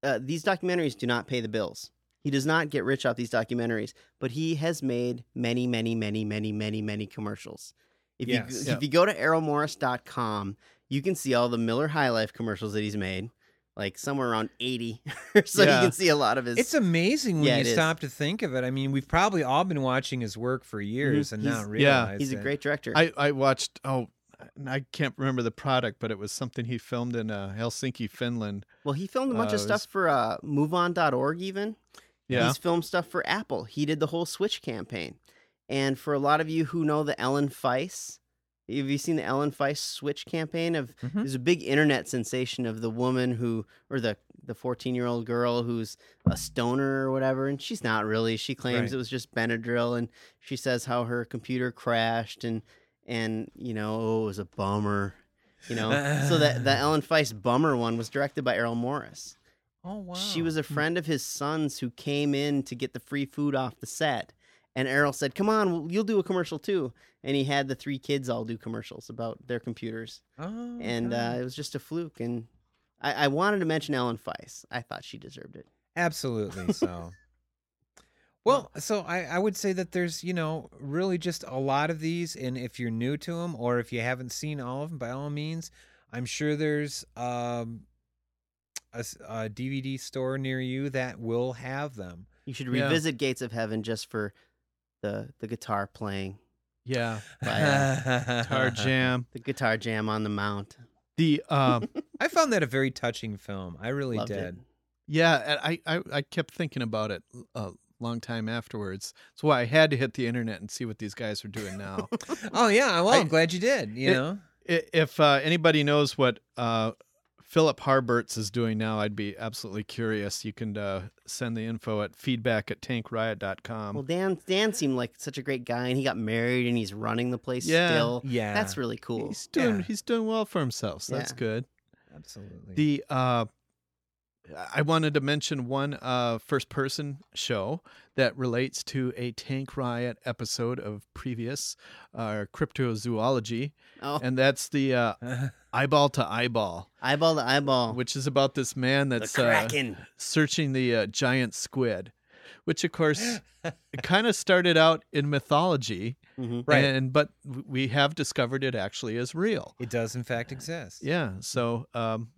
S5: uh, these documentaries do not pay the bills. He does not get rich off these documentaries, but he has made many, many, many, many, many, many commercials. If
S9: Yes.
S5: you
S8: Yeah.
S5: if you go to errolmorris.com, you can see all the Miller High Life commercials that he's made, like somewhere around 80. so
S8: Yeah.
S5: you can see a lot of his
S9: It's amazing when
S5: Yeah,
S9: you
S5: it is.
S9: stop to think of it. I mean, we've probably all been watching his work for years and
S5: Mm-hmm. He's-
S9: not
S8: yeah.
S9: realized
S5: He's a great director.
S8: I I watched. Oh, I can't remember the product, but it was something he filmed in uh, Helsinki, Finland.
S5: well, he filmed a bunch
S8: uh,
S5: of stuff
S8: was-
S5: for uh, MoveOn.org even.
S8: Yeah.
S5: He's filmed stuff for Apple. He did the whole Switch campaign. And for a lot of you who know the Ellen Feiss, have you seen the Ellen Feiss Switch campaign? Of
S9: Mhm.
S5: there's a big internet sensation of the woman who, or the the 14 year old girl who's a stoner or whatever, and she's not really. She claims
S9: Right.
S5: it was just Benadryl, and she says how her computer crashed and and you know oh, it was a bummer, you know. so that the Ellen Feiss bummer one was directed by Errol Morris.
S9: Oh wow.
S5: She was a friend of his son's who came in to get the free food off the set. And Errol said, Come on, you'll do a commercial too. And he had the three kids all do commercials about their computers.
S9: Oh,
S5: And uh, it was just a fluke. And I, I wanted to mention Ellen Feiss. I thought she deserved it.
S9: Absolutely so. well, so I, I would say that there's, you know, really just a lot of these. And if you're new to them or if you haven't seen all of them, by all means, I'm sure there's um, a, a DVD store near you that will have them.
S5: You should
S8: Yeah.
S5: revisit Gates of Heaven just for the, the guitar playing,
S8: Yeah,
S5: by, uh,
S8: Guitar Jam.
S5: the guitar jam on the mount.
S8: The um,
S9: I found that a very touching film. I really
S5: Loved
S9: did.
S5: it.
S8: Yeah, and I, I, I kept thinking about it a long time afterwards. That's why I had to hit the internet and see what these guys are doing now.
S9: Oh yeah, well,
S8: I-
S9: I'm glad you did. You
S8: It-
S9: know,
S8: if uh, anybody knows what uh, Philip Harberts is doing now, I'd be absolutely curious. You can uh, send the info at feedback at tankriot.com.
S5: Well, Dan Dan seemed like such a great guy, and he got married, and he's running the place
S8: Yeah.
S5: still.
S9: Yeah.
S5: that's really cool.
S8: he's doing
S9: Yeah.
S8: he's doing well for himself, so that's good.
S9: absolutely.
S8: The uh, I wanted to mention one uh, first person show that relates to a Tank Riot episode of previous uh, cryptozoology,
S5: Oh,
S8: and that's the uh, eyeball to eyeball,
S5: eyeball to eyeball.
S8: which is about this man
S5: the
S8: that's uh, searching the uh, giant squid, which of course kind of started out in mythology,
S5: Mhm.
S9: Right.
S8: And but we have discovered it actually is real.
S9: it does in fact exist.
S8: Yeah. So um,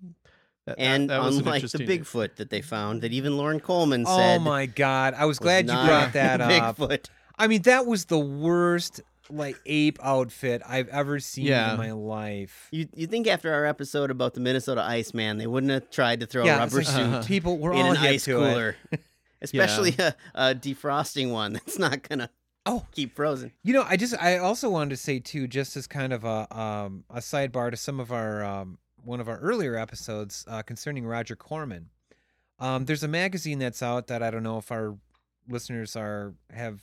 S8: that, that-
S5: And
S8: that was an
S5: unlike the
S8: interesting-
S5: Bigfoot that they found, that even Loren Coleman said.
S9: Oh my god, I was
S5: was
S9: glad you brought that up.
S5: Bigfoot.
S9: I mean, that was the worst like ape outfit I've ever seen
S8: Yeah.
S9: in my life.
S5: You you think after our episode about the Minnesota Iceman, they wouldn't have tried to throw
S9: yeah,
S5: a rubber
S9: like,
S5: suit
S9: people were
S5: in
S9: all
S5: an ice
S9: to it.
S5: cooler, especially a, a defrosting one that's not gonna
S9: Oh,
S5: keep frozen.
S9: You know, I just I also wanted to say too, just as kind of a um a sidebar to some of our um one of our earlier episodes uh, concerning Roger Corman. Um, there's a magazine that's out that I don't know if our listeners are have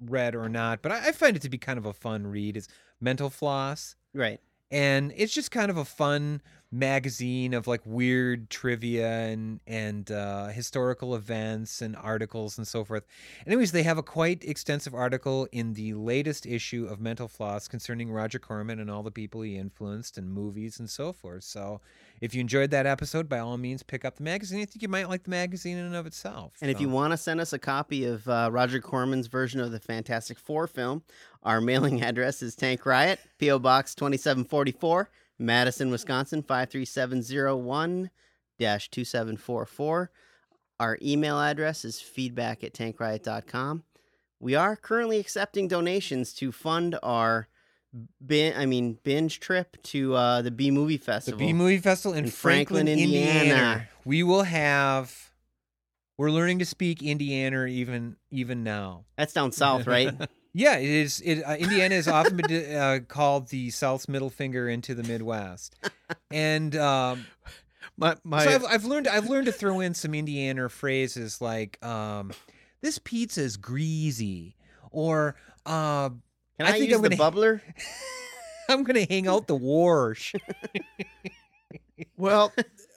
S9: read or not, but I, I find it to be kind of a fun read. It's Mental Floss,
S5: Right.
S9: and it's just kind of a fun magazine of like weird trivia and and uh, historical events and articles and so forth. Anyways, they have a quite extensive article in the latest issue of Mental Floss concerning Roger Corman and all the people he influenced and movies and so forth. So, if you enjoyed that episode, by all means, pick up the magazine. I think you might like the magazine in and of itself.
S5: And if you want to send us a copy of uh, Roger Corman's version of the Fantastic Four film, our mailing address is Tank Riot, P.O. Box 2744, Madison, Wisconsin 53701 2744. Our email address is feedback at tankriot.com. we are currently accepting donations to fund our bin, I mean binge trip to uh, the B Movie Festival.
S9: The B Movie Festival in,
S5: in
S9: Franklin,
S5: Franklin,
S9: Indiana.
S5: Indiana.
S9: We will have. We're learning to speak Indiana even even now.
S5: That's down south, right?
S9: Yeah, it is. It, uh, Indiana is often been uh, called the South's middle finger into the Midwest, and um,
S8: My my
S9: so I've, I've learned I've learned to throw in some Indiana phrases like um, "This pizza is greasy," or uh,
S5: Can
S9: I
S5: I,
S9: think
S5: use
S9: I'm
S5: the
S9: gonna-
S5: bubbler?
S9: "I'm gonna hang out the warsh."
S8: Well,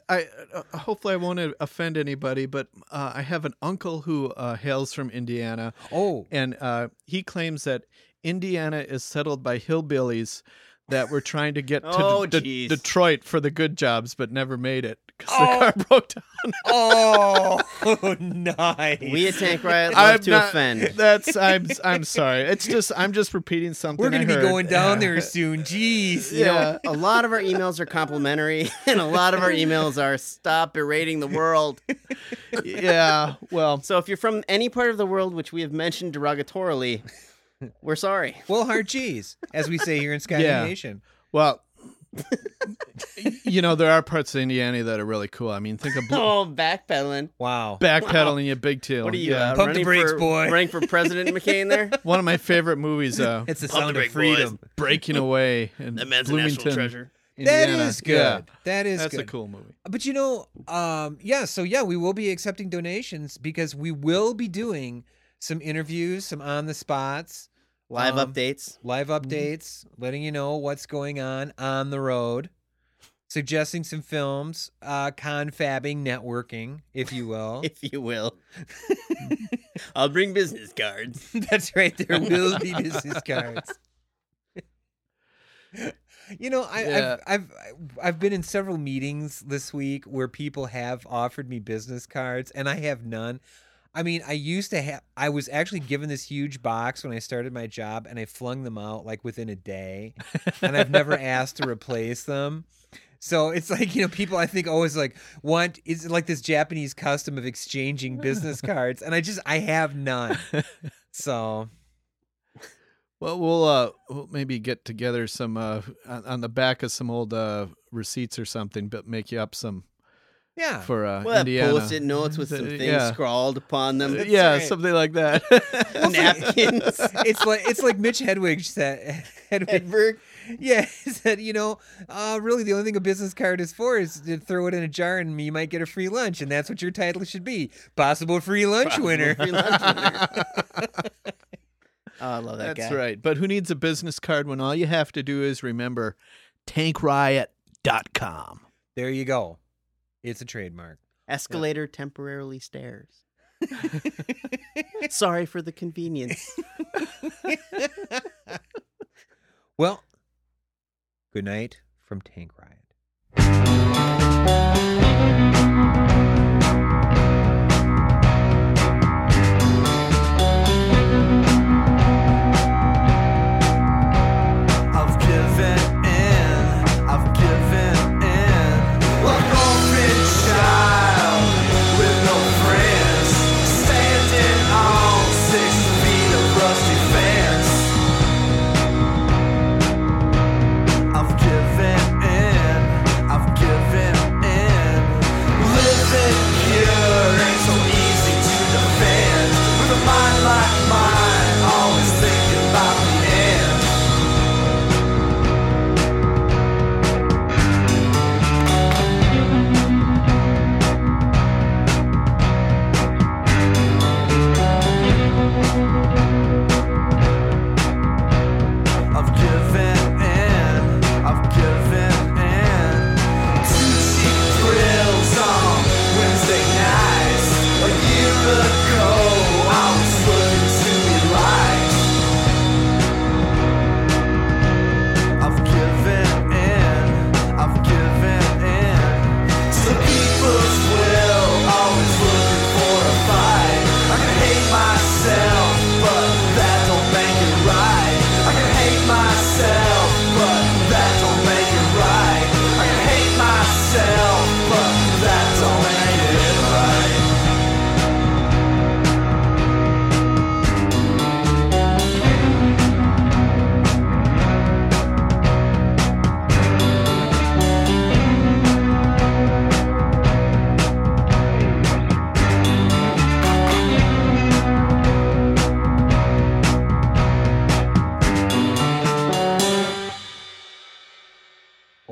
S8: I uh, hopefully I won't offend anybody, but uh, I have an uncle who uh, hails from Indiana,
S9: oh,
S8: and uh, he claims that Indiana is settled by hillbillies that were trying to get to
S5: Oh,
S8: De-
S5: jeez.
S8: Detroit for the good jobs, but never made it because
S9: Oh.
S8: the car broke down.
S9: oh, nice.
S5: We at Tank Riot love
S8: I'm
S5: to
S8: not-
S5: offend.
S8: That's I'm I'm sorry. It's just I'm just repeating something.
S9: We're gonna
S8: I
S9: be
S8: heard.
S9: going down there soon. Jeez.
S5: You know,
S8: Yeah.
S5: a lot of our emails are complimentary, and a lot of our emails are stop berating the world.
S8: yeah. Well,
S5: So if you're from any part of the world which we have mentioned derogatorily, we're sorry.
S9: Well, hard cheese, as we say here in Sky
S8: Yeah.
S9: Nation.
S8: well. you know there are parts of Indiana that are really cool. I mean, think of Blue-
S5: Oh, backpedaling.
S9: Wow.
S8: backpedaling you big tail.
S5: What are you,
S8: Yeah.
S5: uh,
S9: Pump the
S5: running
S9: brakes,
S5: for,
S9: boy.
S5: running for President McCain there?
S8: One of my favorite movies, uh,
S9: It's the
S10: Pump
S9: sound
S10: the
S9: of
S10: brake, boys.
S9: freedom.
S8: Breaking Away in
S10: That man's a
S8: Bloomington,
S10: national treasure.
S9: That
S8: Indiana.
S9: is good.
S8: Yeah,
S9: That is
S8: that's
S9: good.
S8: a cool movie.
S9: But you know, um, yeah, so yeah, we will be accepting donations because we will be doing some interviews, some on the spots,
S5: Live
S9: Um,
S5: updates.
S9: live updates, letting you know what's going on on the road, suggesting some films, uh, confabbing, networking, if you will.
S5: if you will. I'll bring business cards.
S9: That's right. There will be business cards. You know, I,
S8: Yeah.
S9: I've, I've I've been in several meetings this week where people have offered me business cards, and I have none. I mean, I used to have. I was actually given this huge box when I started my job, and I flung them out like within a day, and I've never asked to replace them. So it's like you know, people I think always like want it's like this Japanese custom of exchanging business cards, and I just I have none. So
S8: Well, we'll uh, we'll maybe get together some uh, on, on the back of some old uh, receipts or something, but make you up some
S9: yeah,
S8: for uh,
S5: We'll have
S8: Indiana.
S5: post-it notes with some
S8: Uh,
S5: things
S8: yeah.
S5: scrawled upon them.
S8: yeah,
S9: right.
S8: something like that.
S5: Napkins.
S9: it's like it's like Mitch Hedwig said. Hedwig,
S5: Edberg.
S9: yeah, said, you know, uh, really the only thing a business card is for is to throw it in a jar and you might get a free lunch, and that's what your title should be: possible free lunch winner.
S5: Free lunch winner. oh, I love that guy.
S8: That's
S5: guy.
S8: right. But who needs a business card when all you have to do is remember tankriot.com.
S9: there you go. It's a trademark.
S5: Escalator temporarily stairs. Sorry for the convenience.
S9: Well, good night from Tank Riot.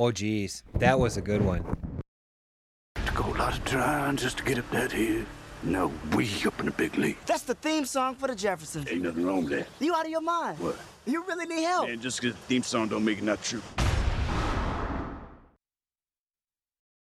S9: Oh, geez, that was a good one.
S1: To go a lot of trying just to get up that hill. Now we up in the big league.
S10: That's the theme song for the Jeffersons.
S1: Ain't nothing wrong with that.
S10: You out of your mind?
S1: What?
S10: You really need help.
S1: Man, just 'cause the theme song don't make it not true.